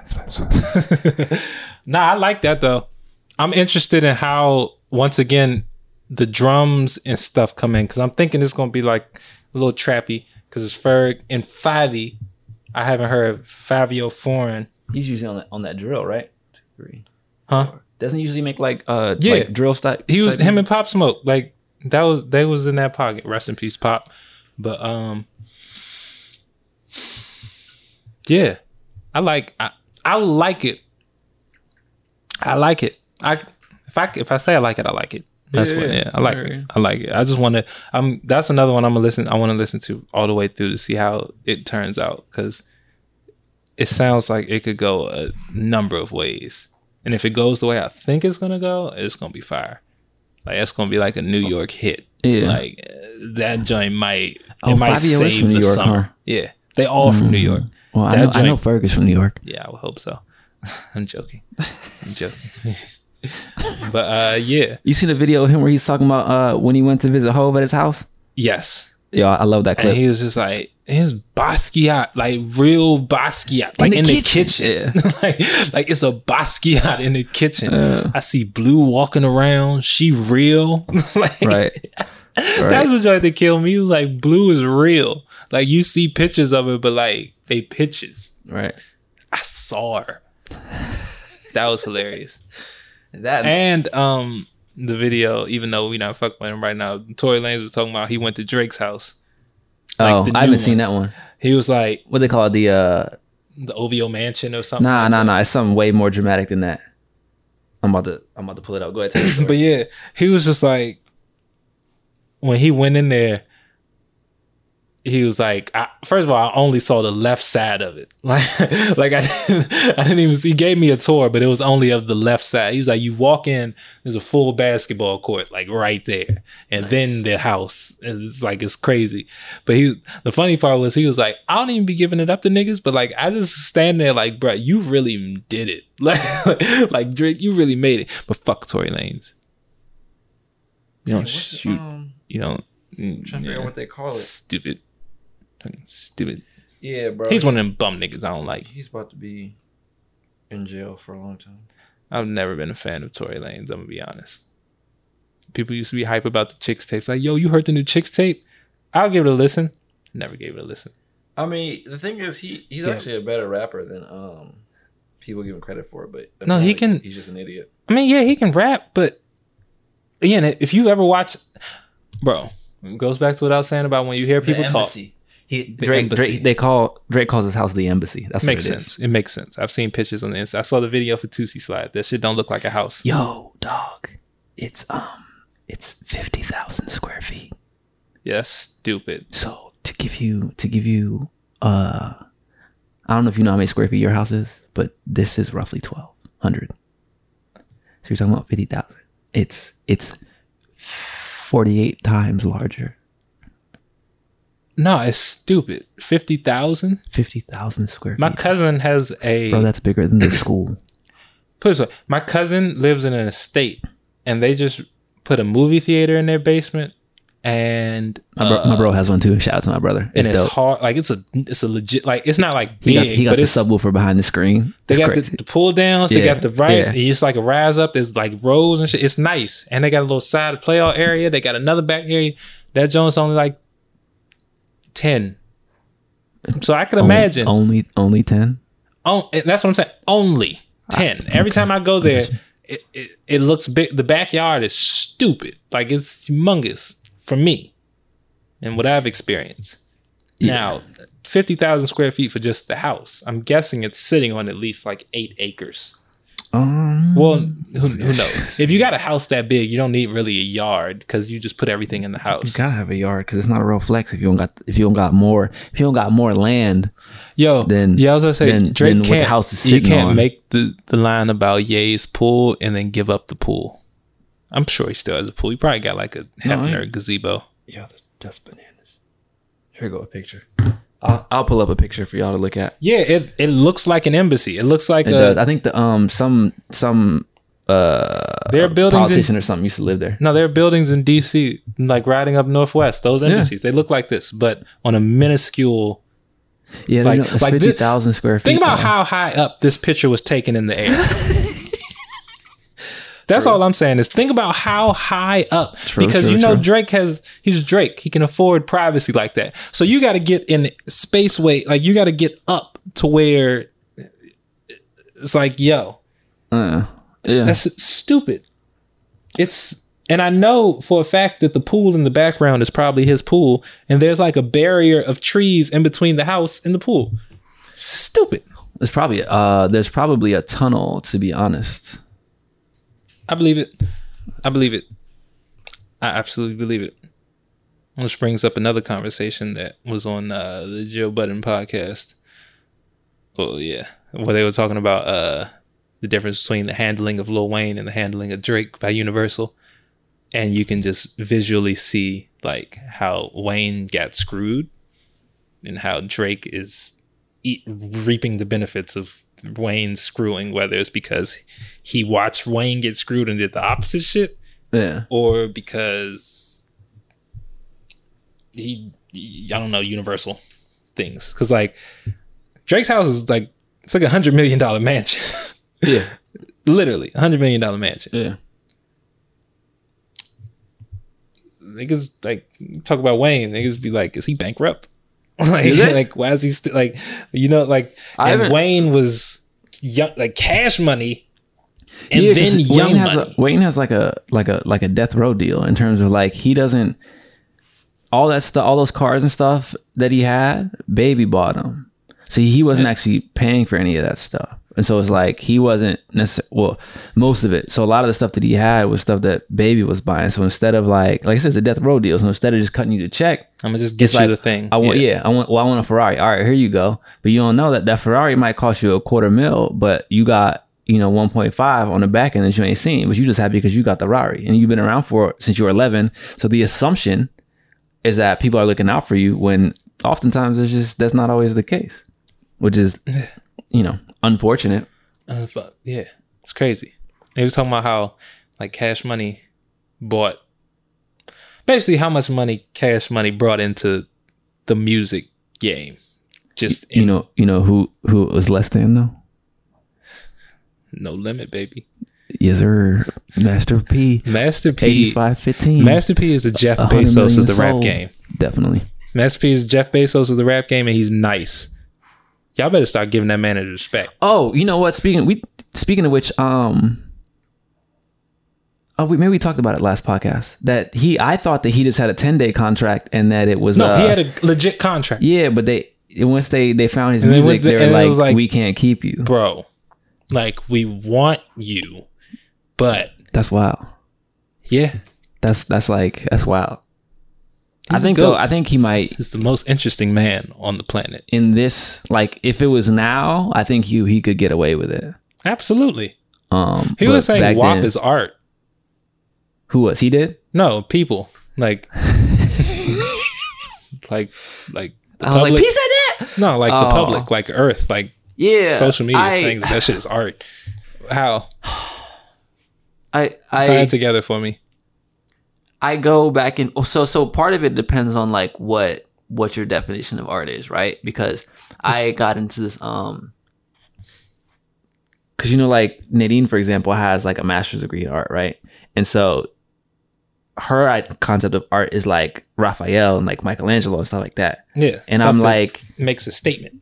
Speaker 2: [laughs]
Speaker 1: nah, I like that though. I'm interested in how once again the drums and stuff come in because I'm thinking it's gonna be like a little trappy because it's Ferg and Favi. I haven't heard Fivio Foreign.
Speaker 2: He's usually on that on that drill, right? Two, three.
Speaker 1: Huh?
Speaker 2: Doesn't he usually make like uh
Speaker 1: Yeah.
Speaker 2: like drill style.
Speaker 1: He was him and Pop Smoke. Like that was they was in that pocket. Rest in peace, Pop. But um Yeah. I like I, I like it. I like it. I if I if I say I like it, I like it. That's
Speaker 2: Yeah,
Speaker 1: what
Speaker 2: yeah.
Speaker 1: yeah, I like
Speaker 2: Yeah, yeah.
Speaker 1: it. I like it. I just want to I'm that's another one I'm going to listen I want to listen to all the way through to see how it turns out cuz it sounds like it could go a number of ways. And if it goes the way I think it's going to go, it's going to be fire. Like it's going to be like a New oh. York hit.
Speaker 2: Yeah.
Speaker 1: Like that joint might
Speaker 2: Oh,
Speaker 1: it might
Speaker 2: Fivio
Speaker 1: save
Speaker 2: from New
Speaker 1: the
Speaker 2: York,
Speaker 1: summer.
Speaker 2: huh?
Speaker 1: Yeah. They all from New mm. York.
Speaker 2: Well, I
Speaker 1: That
Speaker 2: know, I know
Speaker 1: joint-
Speaker 2: Ferg is from New York.
Speaker 1: Yeah, I would hope so. [laughs] I'm joking. I'm joking. [laughs] but uh yeah.
Speaker 2: You seen a video of him where he's talking about uh when he went to visit Hove at his house?
Speaker 1: Yes.
Speaker 2: Yeah, I love that
Speaker 1: And
Speaker 2: clip.
Speaker 1: he was just like his Basquiat, like real Basquiat, like
Speaker 2: the
Speaker 1: in the
Speaker 2: kitchen.
Speaker 1: kitchen. [laughs] like, like it's a Basquiat in the kitchen.
Speaker 2: Uh.
Speaker 1: I see Blue walking around. She real. like,
Speaker 2: right.
Speaker 1: That
Speaker 2: Right.
Speaker 1: was the joint that killed me. Was like Blue is real. Like you see pictures of it, but like they pitches.
Speaker 2: Right.
Speaker 1: I saw her. That was hilarious.
Speaker 2: That
Speaker 1: And um the video, even though we not fucking with him right now, Tory Lanez was talking about he went to Drake's house.
Speaker 2: oh, I haven't seen that one.
Speaker 1: He was like
Speaker 2: What they call it? The uh
Speaker 1: the OVO mansion or something.
Speaker 2: nah nah nah. It's something way more dramatic than that. I'm about to I'm about to pull it up. Go ahead. [laughs]
Speaker 1: But yeah, he was just like when he went in there, he was like, I, first of all, I only saw the left side of it. [laughs] Like, like I didn't, I didn't even. see He gave me a tour, but it was only of the left side. He was like, you walk in, there's a full basketball court, like right there, and then the house. And It's like it's crazy. But he, the funny part was he was like, I don't even be giving it up to niggas, but like I just stand there like, bro, you really did it. [laughs] Like, like Drake, you really made it. But fuck Tory Lanez. You don't shoot. Um, you don't. Trying to figure yeah.
Speaker 2: they call it.
Speaker 1: Stupid. Fucking Stupid.
Speaker 2: Yeah, bro.
Speaker 1: He's one of them bum niggas I don't like.
Speaker 2: he's about to be in jail for a long time.
Speaker 1: I've never been a fan of Tory Lanez. I'm gonna be honest. People used to be hype about the Chixtapes. Like, yo, you heard the new Chixtape? I'll give it a listen. Never gave it a listen.
Speaker 2: I mean, the thing is, he he's
Speaker 1: Yeah.
Speaker 2: actually a better rapper than um people give him credit for. But
Speaker 1: No, he can-
Speaker 2: He's just an idiot.
Speaker 1: I mean, yeah, he can rap, but again, if you ever watch, bro, it goes back to what I was saying about when you hear people talk.
Speaker 2: He Drake,
Speaker 1: embassy.
Speaker 2: Drake. They call Drake calls his house the embassy. That's
Speaker 1: Makes
Speaker 2: what it is.
Speaker 1: sense. It makes sense. I've seen pictures on the inside. I saw the video for Toosie Slide. That shit don't look like a house.
Speaker 2: Yo, dog. It's um, it's fifty thousand square feet.
Speaker 1: Yeah, stupid.
Speaker 2: So to give you to give you uh, I don't know if you know how many square feet your house is, but this is roughly twelve hundred. So you're talking about fifty thousand. It's it's forty eight times larger.
Speaker 1: No, it's stupid. Fifty thousand.
Speaker 2: Fifty thousand square
Speaker 1: My
Speaker 2: feet.
Speaker 1: cousin has a.
Speaker 2: Bro, that's bigger than the school. [coughs]
Speaker 1: put it this way, my cousin lives in an estate, and they just put a movie theater in their basement, and
Speaker 2: My, bro, my bro uh, has one too. Shout out to my brother. It's
Speaker 1: and it's
Speaker 2: dope.
Speaker 1: hard. Like it's a it's a legit. Like it's not like
Speaker 2: He got,
Speaker 1: big,
Speaker 2: he got
Speaker 1: but
Speaker 2: the
Speaker 1: it's
Speaker 2: subwoofer behind the screen.
Speaker 1: They got the, the pull downs. They
Speaker 2: Yeah,
Speaker 1: got the right.
Speaker 2: yeah.
Speaker 1: It's like a rise up. There's like rows and shit. It's nice, and they got a little side playout area. They got another back area. That joint's only like ten. So I could
Speaker 2: Only-
Speaker 1: imagine.
Speaker 2: only only ten.
Speaker 1: Oh, that's what I'm saying. Only ah, ten. Every time I go there, it, it, it looks big. The backyard is stupid. Like it's humongous for me, and what I've experienced. Now, fifty thousand square feet for just the house. I'm guessing it's sitting on at least like eight acres.
Speaker 2: Um,
Speaker 1: Well, who, who knows? [laughs] If you got a house that big, you don't need really a yard because you just put everything in the house.
Speaker 2: you gotta have a yard because it's not a real flex if you don't got if you don't got more if you don't got more land.
Speaker 1: Yo,
Speaker 2: Then-
Speaker 1: yeah, I was gonna say
Speaker 2: then-
Speaker 1: Drake
Speaker 2: then the
Speaker 1: can't.
Speaker 2: house is
Speaker 1: you can't
Speaker 2: on.
Speaker 1: make the the line about Ye's pool and then give up the pool. I'm sure he still has a pool. He probably got like a half Hefner
Speaker 2: I-
Speaker 1: gazebo.
Speaker 2: Yeah, that's, that's bananas. Here go a picture. I'll, I'll pull up a picture for y'all to look at.
Speaker 1: Yeah, it it looks like an embassy. It looks like
Speaker 2: It
Speaker 1: a
Speaker 2: does. I think the um some some uh
Speaker 1: there are buildings in
Speaker 2: politician or something used to live there.
Speaker 1: no, there are buildings in DC like riding up northwest. Those embassies they look like this, but on a minuscule.
Speaker 2: Yeah,
Speaker 1: Like-
Speaker 2: like, it's
Speaker 1: like
Speaker 2: fifty thousand square feet.
Speaker 1: Think about
Speaker 2: now.
Speaker 1: how high up this picture was taken in the air. [laughs] That's all I'm saying is think about how high up
Speaker 2: True,
Speaker 1: because
Speaker 2: true,
Speaker 1: you know
Speaker 2: true.
Speaker 1: Drake has he's Drake. He can afford privacy like that. So you got to get in space way like you got to get up to where it's like yo,
Speaker 2: Uh, yeah,
Speaker 1: that's stupid. It's and I know for a fact that the pool in the background is probably his pool and there's like a barrier of trees in between the house and the pool. Stupid.
Speaker 2: there's probably uh there's probably a tunnel to be honest.
Speaker 1: I believe it. I believe it. I absolutely believe it. Which brings up another conversation that was on uh, the Joe Budden podcast. Well, yeah, where they were talking about uh, the difference between the handling of Lil Wayne and the handling of Drake by Universal, and you can just visually see like how Wayne got screwed, and how Drake is reaping the benefits of Wayne screwing, whether it's because he watched Wayne get screwed and did the opposite shit,
Speaker 2: Yeah,
Speaker 1: or because he, I don't know, Universal things. Because like Drake's house is like it's like a hundred million dollar mansion, [laughs]
Speaker 2: yeah,
Speaker 1: literally a hundred million dollar mansion.
Speaker 2: yeah.
Speaker 1: Niggas like talk about Wayne. Niggas be like, is he bankrupt? [laughs] like, like why is he still like you know like and Wayne was young, like cash money and
Speaker 2: Yeah,
Speaker 1: then young
Speaker 2: Wayne has a Wayne has like a like a like a death row deal in terms of like he doesn't all that stuff all those cars and stuff that he had baby bought them. See, he wasn't actually paying for any of that stuff. And so it's like he wasn't necessarily well, most of it. So a lot of the stuff that he had was stuff that baby was buying. So instead of like like I said, it's a death row deal. So instead of just cutting you the check,
Speaker 1: I'm gonna just get you
Speaker 2: like
Speaker 1: the thing.
Speaker 2: I want, yeah. I want. Well, I want a Ferrari. All right, here you go. But you don't know that that Ferrari might cost you a quarter mil, but you got you know 1.5 on the back end that you ain't seen. But you just happy because you got the Ferrari and you've been around for since you were 11. So the assumption is that people are looking out for you when oftentimes it's just that's not always the case, which is you know unfortunate.
Speaker 1: Uh, yeah, it's crazy. They was talking about how like Cash Money bought basically how much money Cash Money brought into the music game. Just in
Speaker 2: You know, you know who who was less than though.
Speaker 1: No limit, baby.
Speaker 2: Yes, sir. Master P.
Speaker 1: Master P.
Speaker 2: 8515.
Speaker 1: Master P is the Jeff Bezos of the rap game.
Speaker 2: Definitely.
Speaker 1: Master P is Jeff Bezos of the rap game, and he's nice. Y'all better start giving that man his respect.
Speaker 2: Oh, you know what? Speaking we speaking of which, um, oh, we maybe we talked about it last podcast that he. I thought that he just had a ten day contract and that it was
Speaker 1: No,
Speaker 2: uh,
Speaker 1: he had a legit contract,
Speaker 2: yeah, but they once they they found his
Speaker 1: And they
Speaker 2: music,
Speaker 1: went
Speaker 2: they were like,
Speaker 1: like-
Speaker 2: we can't keep you.
Speaker 1: bro. Like we want you, but
Speaker 2: That's wild.
Speaker 1: yeah,
Speaker 2: That's that's like that's wild. I
Speaker 1: He's a
Speaker 2: think though. I think he might
Speaker 1: he's the most interesting man on the planet.
Speaker 2: in this like if it was now, I think you he could get away with it.
Speaker 1: Absolutely.
Speaker 2: Um,
Speaker 1: He was saying
Speaker 2: back
Speaker 1: WAP
Speaker 2: then-
Speaker 1: is art.
Speaker 2: who was he did?
Speaker 1: No, people like, [laughs] like, like. The
Speaker 2: I was like,
Speaker 1: public-
Speaker 2: he said that.
Speaker 1: No, like the
Speaker 2: Oh.
Speaker 1: public, like Earth, like
Speaker 2: Yeah,
Speaker 1: social media
Speaker 2: I,
Speaker 1: saying that, that shit is art. How?
Speaker 2: I
Speaker 1: Tie
Speaker 2: I
Speaker 1: it together for me.
Speaker 2: I go back and so so part of it depends on like what what your definition of art is, right? Because I got into this um because you know like Nadine for example has like a master's degree in art, right? And so her concept of art is like Raphael and like Michelangelo and stuff like that.
Speaker 1: Yeah.
Speaker 2: And I'm like
Speaker 1: makes a statement.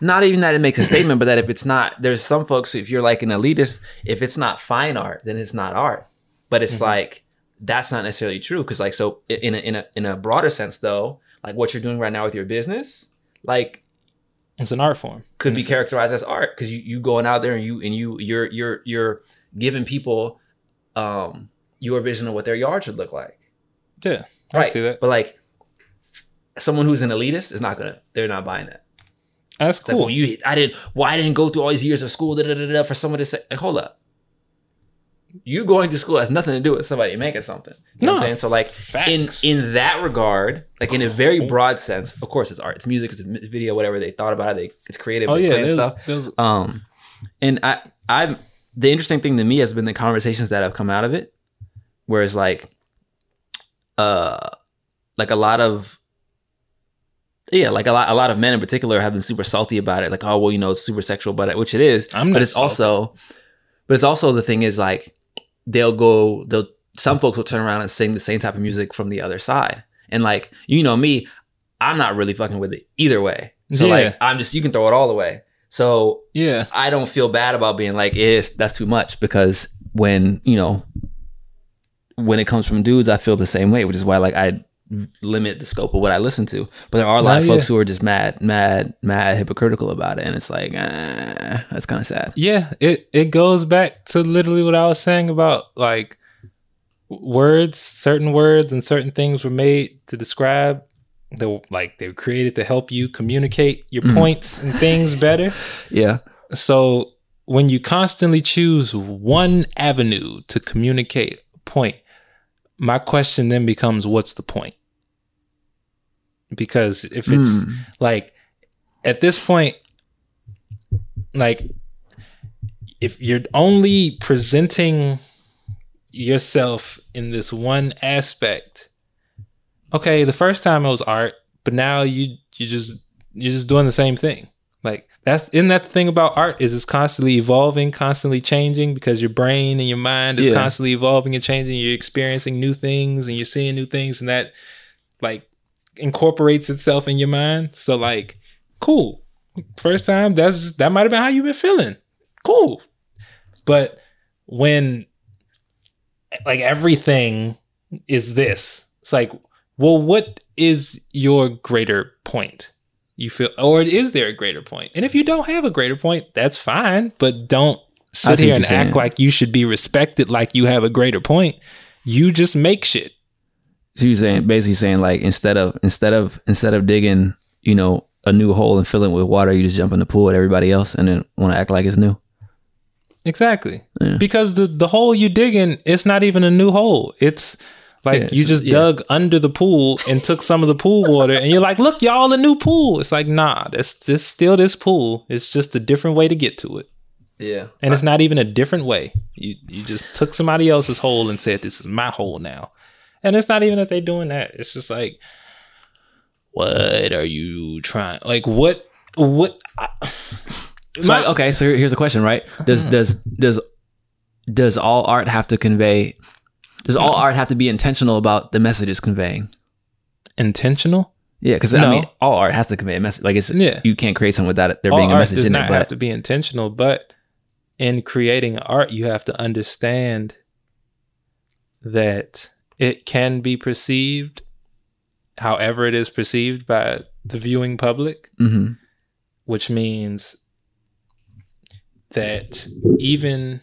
Speaker 2: Not even that it makes a statement, but that if it's not, there's some folks, if you're like an elitist, if it's not fine art, then it's not art. But it's like, that's not necessarily true. Cause like, so in a, in a, in a broader sense though, like what you're doing right now with your business, like
Speaker 1: It's an art form.
Speaker 2: could be
Speaker 1: sense.
Speaker 2: characterized as art because you you going out there and you and you you're you're you're giving people um your vision of what their yard should look like.
Speaker 1: Yeah, I
Speaker 2: Right.
Speaker 1: see that.
Speaker 2: But like someone who's an elitist is not gonna they're not buying that.
Speaker 1: That's
Speaker 2: It's like,
Speaker 1: cool.
Speaker 2: well, you I didn't well, I didn't go through all these years of school, da, da, da, da, for someone to say like, hold up. You going to school has nothing to do with somebody making something. You know what I'm
Speaker 1: No.
Speaker 2: saying? So like
Speaker 1: Facts.
Speaker 2: in in that regard, like in a very broad sense, of course it's art, it's music, it's video, whatever they thought about it, they, it's creative,
Speaker 1: oh yeah, there's,
Speaker 2: stuff.
Speaker 1: there's
Speaker 2: Um, and I, I'm the interesting thing to me has been the conversations that have come out of it, whereas like, uh, like a lot of, yeah, like a lot, a lot of men in particular have been super salty about it. Like, oh well, you know, it's super sexual it, which it is.
Speaker 1: I'm
Speaker 2: but it's
Speaker 1: salty.
Speaker 2: also, but it's also the thing is like, they'll go, they'll some folks will turn around and sing the same type of music from the other side, and like you know me, I'm not really fucking with it either way. So
Speaker 1: Yeah.
Speaker 2: like, I'm just you can throw it all away. So
Speaker 1: yeah.
Speaker 2: I don't feel bad about being like, it's that's too much because when you know when it comes from dudes, I feel the same way, which is why like I limit the scope of what I listen to. But there are a lot
Speaker 1: No,
Speaker 2: of folks
Speaker 1: yeah.
Speaker 2: who are just mad, mad, mad hypocritical about it, and it's like, eh, that's kind of sad.
Speaker 1: Yeah, it it goes back to literally what I was saying about like words, certain words and certain things were made to describe they were, like they were created to help you communicate your
Speaker 2: Mhm.
Speaker 1: points and things better. [laughs]
Speaker 2: Yeah,
Speaker 1: So when you constantly choose one avenue to communicate a point, my question then becomes what's the point? Because if it's
Speaker 2: Mm.
Speaker 1: like at this point, like if you're only presenting yourself in this one aspect, okay, the first time it was art, but now you you just you're just doing the same thing. Like that's isn't that the thing about art is it's constantly evolving, constantly changing because your brain and your mind is
Speaker 2: Yeah.
Speaker 1: constantly evolving and changing. You're experiencing new things and you're seeing new things, and that like incorporates itself in your mind. So like, cool. First time, that's just, that might have been how you've been feeling. Cool. But when like everything is this, it's like, well, what is your greater point? You feel, or is there a greater point? And if you don't have a greater point, that's fine. But don't sit here and act like you should be respected, like you have a greater point. You just make shit.
Speaker 2: so you're saying basically saying like instead of instead of instead of digging, you know, a new hole and filling it with water, you just jump in the pool with everybody else and then want to act like it's new.
Speaker 1: Exactly.
Speaker 2: Yeah.
Speaker 1: Because the the hole you dig in, it's not even a new hole. It's like
Speaker 2: Yeah,
Speaker 1: you just
Speaker 2: yeah.
Speaker 1: dug under the pool and took some of the pool water and you're like, look, y'all, a new pool. It's like, nah, that's this still this pool. It's just a different way to get to it.
Speaker 2: Yeah.
Speaker 1: And it's not even a different way. You you just took somebody else's hole and said, This is my hole now. And it's not even that they're doing that. It's just like, what are you trying? Like what what I,
Speaker 2: So
Speaker 1: My-
Speaker 2: okay, so here's a question, right? Does
Speaker 1: Uh-huh.
Speaker 2: does does does all art have to convey? Does all art have to be intentional about the message it's conveying?
Speaker 1: intentional?
Speaker 2: Yeah, because
Speaker 1: No.
Speaker 2: I mean, all art has to convey a message. Like it's
Speaker 1: Yeah.
Speaker 2: you can't create something without it there
Speaker 1: all
Speaker 2: being a
Speaker 1: art
Speaker 2: message
Speaker 1: does
Speaker 2: in
Speaker 1: not
Speaker 2: it.
Speaker 1: have to be intentional, but in creating art, you have to understand that it can be perceived however it is perceived by the viewing public,
Speaker 2: Mhm.
Speaker 1: which means that even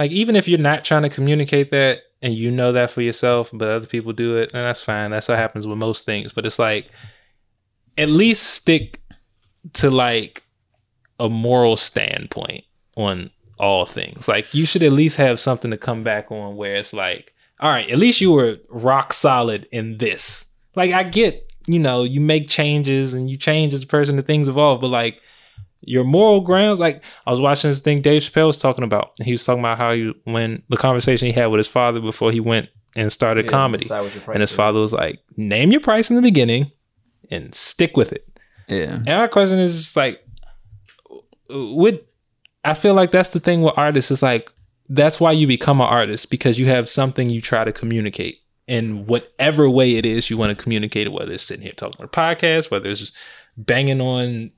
Speaker 1: like even if you're not trying to communicate that and you know that for yourself, but other people do it, and that's fine. That's what happens with most things. But it's like at least stick to like a moral standpoint on all things. Like you should at least have something to come back on where it's like, all right, at least you were rock solid in this. Like I get, you know, you make changes and you change as a person and things evolve, but like your moral grounds, like I was watching this thing Dave Chappelle was talking about. He was talking about how he when the conversation he had with his father before he went and started comedy. And his father was like, name your price in the beginning and stick with it.
Speaker 2: Yeah.
Speaker 1: And my question is just like, would I feel like that's the thing with artists is like that's why you become an artist because you have something you try to communicate in whatever way it is you want to communicate it. Whether it's sitting here talking on a podcast, whether it's just banging on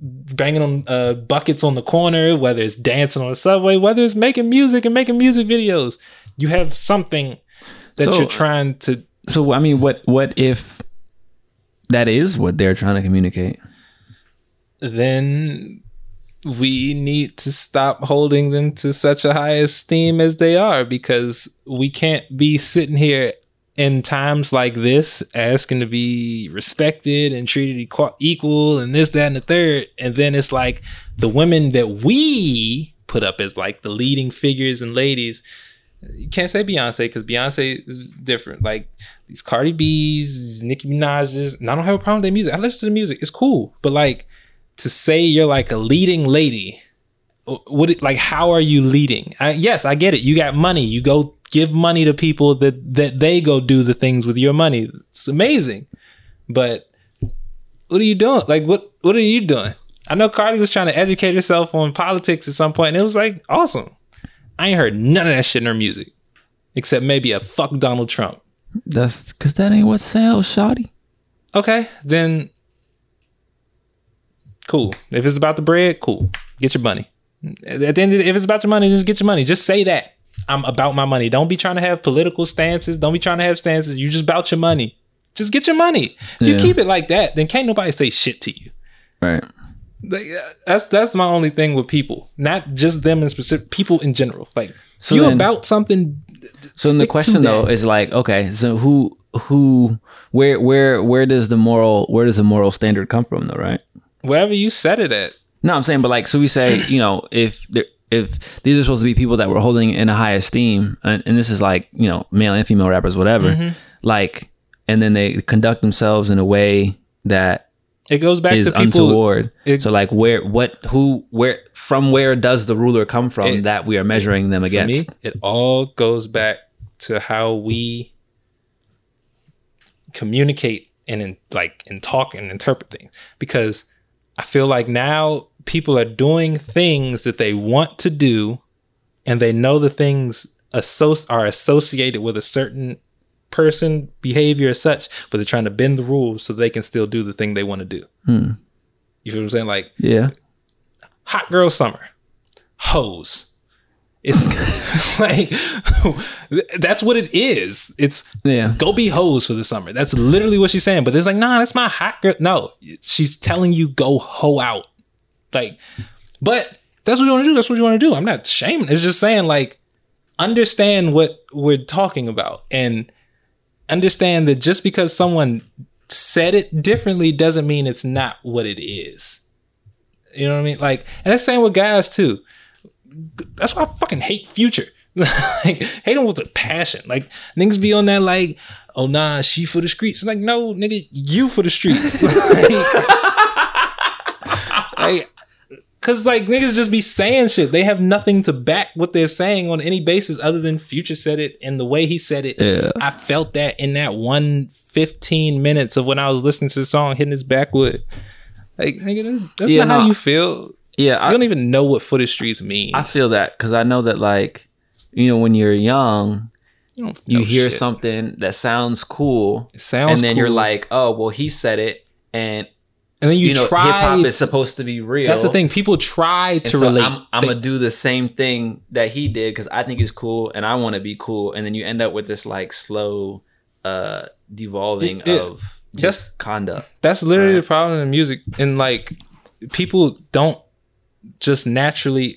Speaker 1: banging on uh, buckets on the corner, whether it's dancing on the subway, whether it's making music and making music videos, you have something that
Speaker 2: So-
Speaker 1: you're trying to.
Speaker 2: So I mean, what what if that is what they're trying to communicate?
Speaker 1: then we need to stop holding them to such a high esteem as they are because we can't be sitting here in times like this asking to be respected and treated equal and this that and the third and then it's like the women that we put up as like the leading figures and ladies you can't say Beyonce because Beyonce is different. Like these Cardi B's, Nicki Minaj's, and I don't have a problem with their music. I listen to the music; it's cool. But like to say you're like a leading lady, what? It, like how are you leading? I, yes, I get it. You got money. You go give money to people that that they go do the things with your money. It's amazing. But what are you doing? Like what? What are you doing? I know Cardi was trying to educate herself on politics at some point, and it was like awesome. I ain't heard none of that shit in her music, except maybe a fuck Donald Trump.
Speaker 2: That's because that ain't what sells, Shotty.
Speaker 1: Okay, then cool. If it's about the bread, cool. Get your money. At the end, of the, if it's about your money, just get your money. Just say that I'm about my money. Don't be trying to have political stances. Don't be trying to have stances. You just about your money. Just get your money. If you
Speaker 2: Yeah.
Speaker 1: keep it like that, then can't nobody say shit to you.
Speaker 2: Right.
Speaker 1: Like, uh, that's that's my only thing with people, not just them in specific. People in general. Like
Speaker 2: So
Speaker 1: you
Speaker 2: then-
Speaker 1: about something.
Speaker 2: So the question though is like, okay, so who who where where where does the moral where does the moral standard come from though, right?
Speaker 1: wherever you set it at.
Speaker 2: No, I'm saying, but like, so we say, you know, if there- if these are supposed to be people that we're holding in a high esteem, and, and this is like, you know, male and female rappers, whatever,
Speaker 1: Mm-hmm.
Speaker 2: like, and then they conduct themselves in a way that
Speaker 1: It goes back
Speaker 2: is
Speaker 1: to people.
Speaker 2: untoward.
Speaker 1: it-
Speaker 2: so like, where, what, who, where, from where does the ruler come from
Speaker 1: It-
Speaker 2: that we are measuring them
Speaker 1: For me,
Speaker 2: against?
Speaker 1: it all goes back to how we communicate and in, like and talk and interpret things. Because I feel like now people are doing things that they want to do, and they know the things associ- are associated with a certain person behavior as such, but they're trying to bend the rules so they can still do the thing they want to do. Hmm. You feel what I'm saying? Like
Speaker 2: Yeah.
Speaker 1: hot girl summer hose it's [laughs] like that's what it is it's
Speaker 2: Yeah.
Speaker 1: go be hoes for the summer that's literally what she's saying but it's like nah that's my hot girl no she's telling you go hoe out like but that's what you want to do that's what you want to do i'm not shaming it's just saying like understand what we're talking about and understand that just because someone said it differently doesn't mean it's not what it is you know what I mean? Like, and that's the same with guys too. That's why I fucking hate Future. [laughs] like, hate him with a passion. Like, niggas be on that like, oh nah, she for the streets. Like, no, nigga, you for the streets. [laughs] like, [laughs] like, cause like niggas just be saying shit. They have nothing to back what they're saying on any basis other than Future said it and the way he said it.
Speaker 2: Yeah.
Speaker 1: I felt that in that one 15 minutes of when I was listening to the song hitting his backwood. Like, nigga, that- that's
Speaker 2: Yeah,
Speaker 1: not how you feel.
Speaker 2: Yeah.
Speaker 1: I
Speaker 2: I,
Speaker 1: don't even know what foot of streets means.
Speaker 2: I feel that because I know that, like, you know, when you're young,
Speaker 1: you,
Speaker 2: you hear
Speaker 1: shit.
Speaker 2: something that sounds cool.
Speaker 1: It sounds
Speaker 2: and then you're like, oh, well, he said it. And,
Speaker 1: and then you,
Speaker 2: you, know,
Speaker 1: try.
Speaker 2: hip hop is supposed to be real.
Speaker 1: that's the thing. People try
Speaker 2: And
Speaker 1: to
Speaker 2: so
Speaker 1: relate.
Speaker 2: I'm, I'm gonna do the same thing that he did because I think it's cool and I want to be cool. And then you end up with this like slow uh devolving
Speaker 1: Yeah.
Speaker 2: of
Speaker 1: That's-
Speaker 2: just conduct.
Speaker 1: That's literally the problem in music. And like, people don't just naturally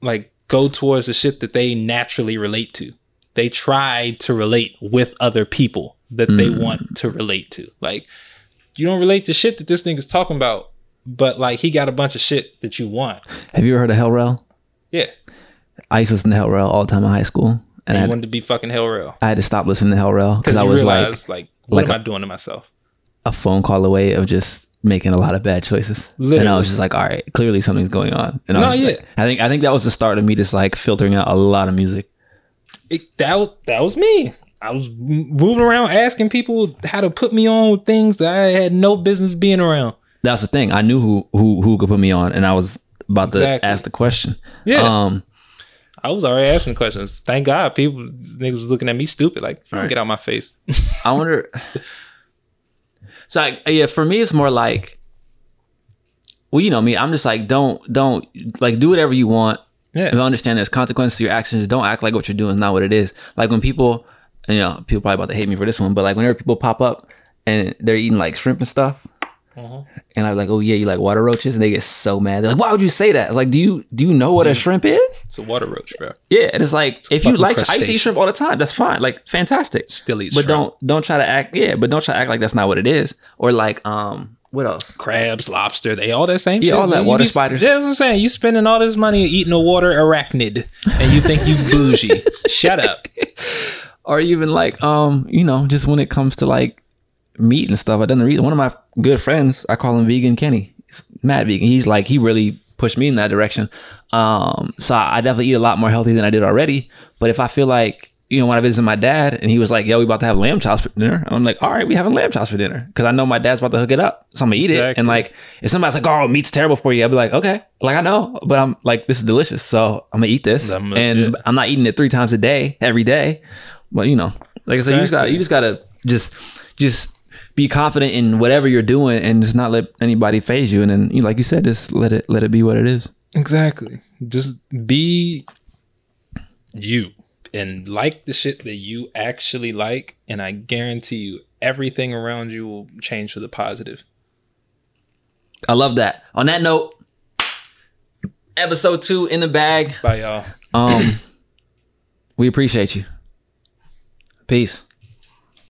Speaker 1: like go towards the shit that they naturally relate to. They try to relate with other people that they
Speaker 2: Mm.
Speaker 1: want to relate to. Like, you don't relate to shit that this nigga's talking about, but like he got a bunch of shit that you want.
Speaker 2: Have you ever heard of Hell Rell?
Speaker 1: Yeah.
Speaker 2: I used to listen to Hell Rell all the time in high school, and
Speaker 1: And
Speaker 2: I had,
Speaker 1: wanted to be fucking Hell Rell.
Speaker 2: I had to stop listening to Hell Rell because I was
Speaker 1: realize, like, what
Speaker 2: like
Speaker 1: am I doing to myself?
Speaker 2: a phone call away of just making a lot of bad choices. And I was just like, all right, clearly something's going on. And I
Speaker 1: No,
Speaker 2: was
Speaker 1: yeah.
Speaker 2: like- I think I think that was the start of me just like filtering out a lot of music.
Speaker 1: it, that was that was me. I was moving around asking people how to put me on with things that I had no business being around.
Speaker 2: That's the thing. I knew who who who could put me on, and I was about to ask the question.
Speaker 1: Yeah.
Speaker 2: Um.
Speaker 1: I was already asking questions. Thank God, people niggas was looking at me stupid. Like,
Speaker 2: Right.
Speaker 1: get out my face.
Speaker 2: I wonder. [laughs] So like, yeah, for me, it's more like, well, you know me. I'm just like, don't don't like do whatever you want.
Speaker 1: Yeah.
Speaker 2: If I understand there's consequences to your actions, don't act like what you're doing is not what it is. Like when people, you know, people probably about to hate me for this one, but like whenever people pop up and they're eating like shrimp and stuff, And I'm like, oh yeah, you like water roaches? And they get so mad. They're like, why would you say that? Like, do you do you know what a shrimp is?
Speaker 1: It's a water roach, bro.
Speaker 2: Yeah, and it's like if you like, I eat shrimp all the time. That's fine, like fantastic.
Speaker 1: Still eat
Speaker 2: but
Speaker 1: shrimp.
Speaker 2: don't don't try to act. Yeah, but don't try to act like that's not what it is. Or like, um, what else?
Speaker 1: Crabs, lobster, they all that same
Speaker 2: Yeah,
Speaker 1: shit.
Speaker 2: all that,
Speaker 1: You
Speaker 2: water
Speaker 1: be-
Speaker 2: spiders.
Speaker 1: That's what I'm saying. You spending all this money eating a water arachnid and you think you bougie. [laughs] Shut up. [laughs]
Speaker 2: Or even like, um, you know, just when it comes to like meat and stuff. I done the read one of my good friends. I call him Vegan Kenny. He's mad vegan. He's like he really pushed me in that direction. Um, so I definitely eat a lot more healthy than I did already. But if I feel like you know, when I visited my dad and he was like, "Yo, we about to have lamb chops for dinner," I'm like, "All right, we having lamb chops for dinner," because I know my dad's about to hook it up, so I'm gonna eat it. And like, if somebody's like, "Oh, meat's terrible for you," I'll be like, "Okay," like I know, but I'm like, "This is delicious," so I'm gonna eat this,
Speaker 1: I'm
Speaker 2: and. I'm not eating it three times a day, every day. But you know, like I said, you just got you just gotta just just be confident in whatever you're doing, and just not let anybody phase you. And then, you like you said, just let it let it be what it is.
Speaker 1: Exactly. Just be you and like the shit that you actually like, and I guarantee you everything around you will change for the positive.
Speaker 2: I love that. On that note, episode two in the bag.
Speaker 1: Bye, y'all.
Speaker 2: Um, we appreciate you. Peace.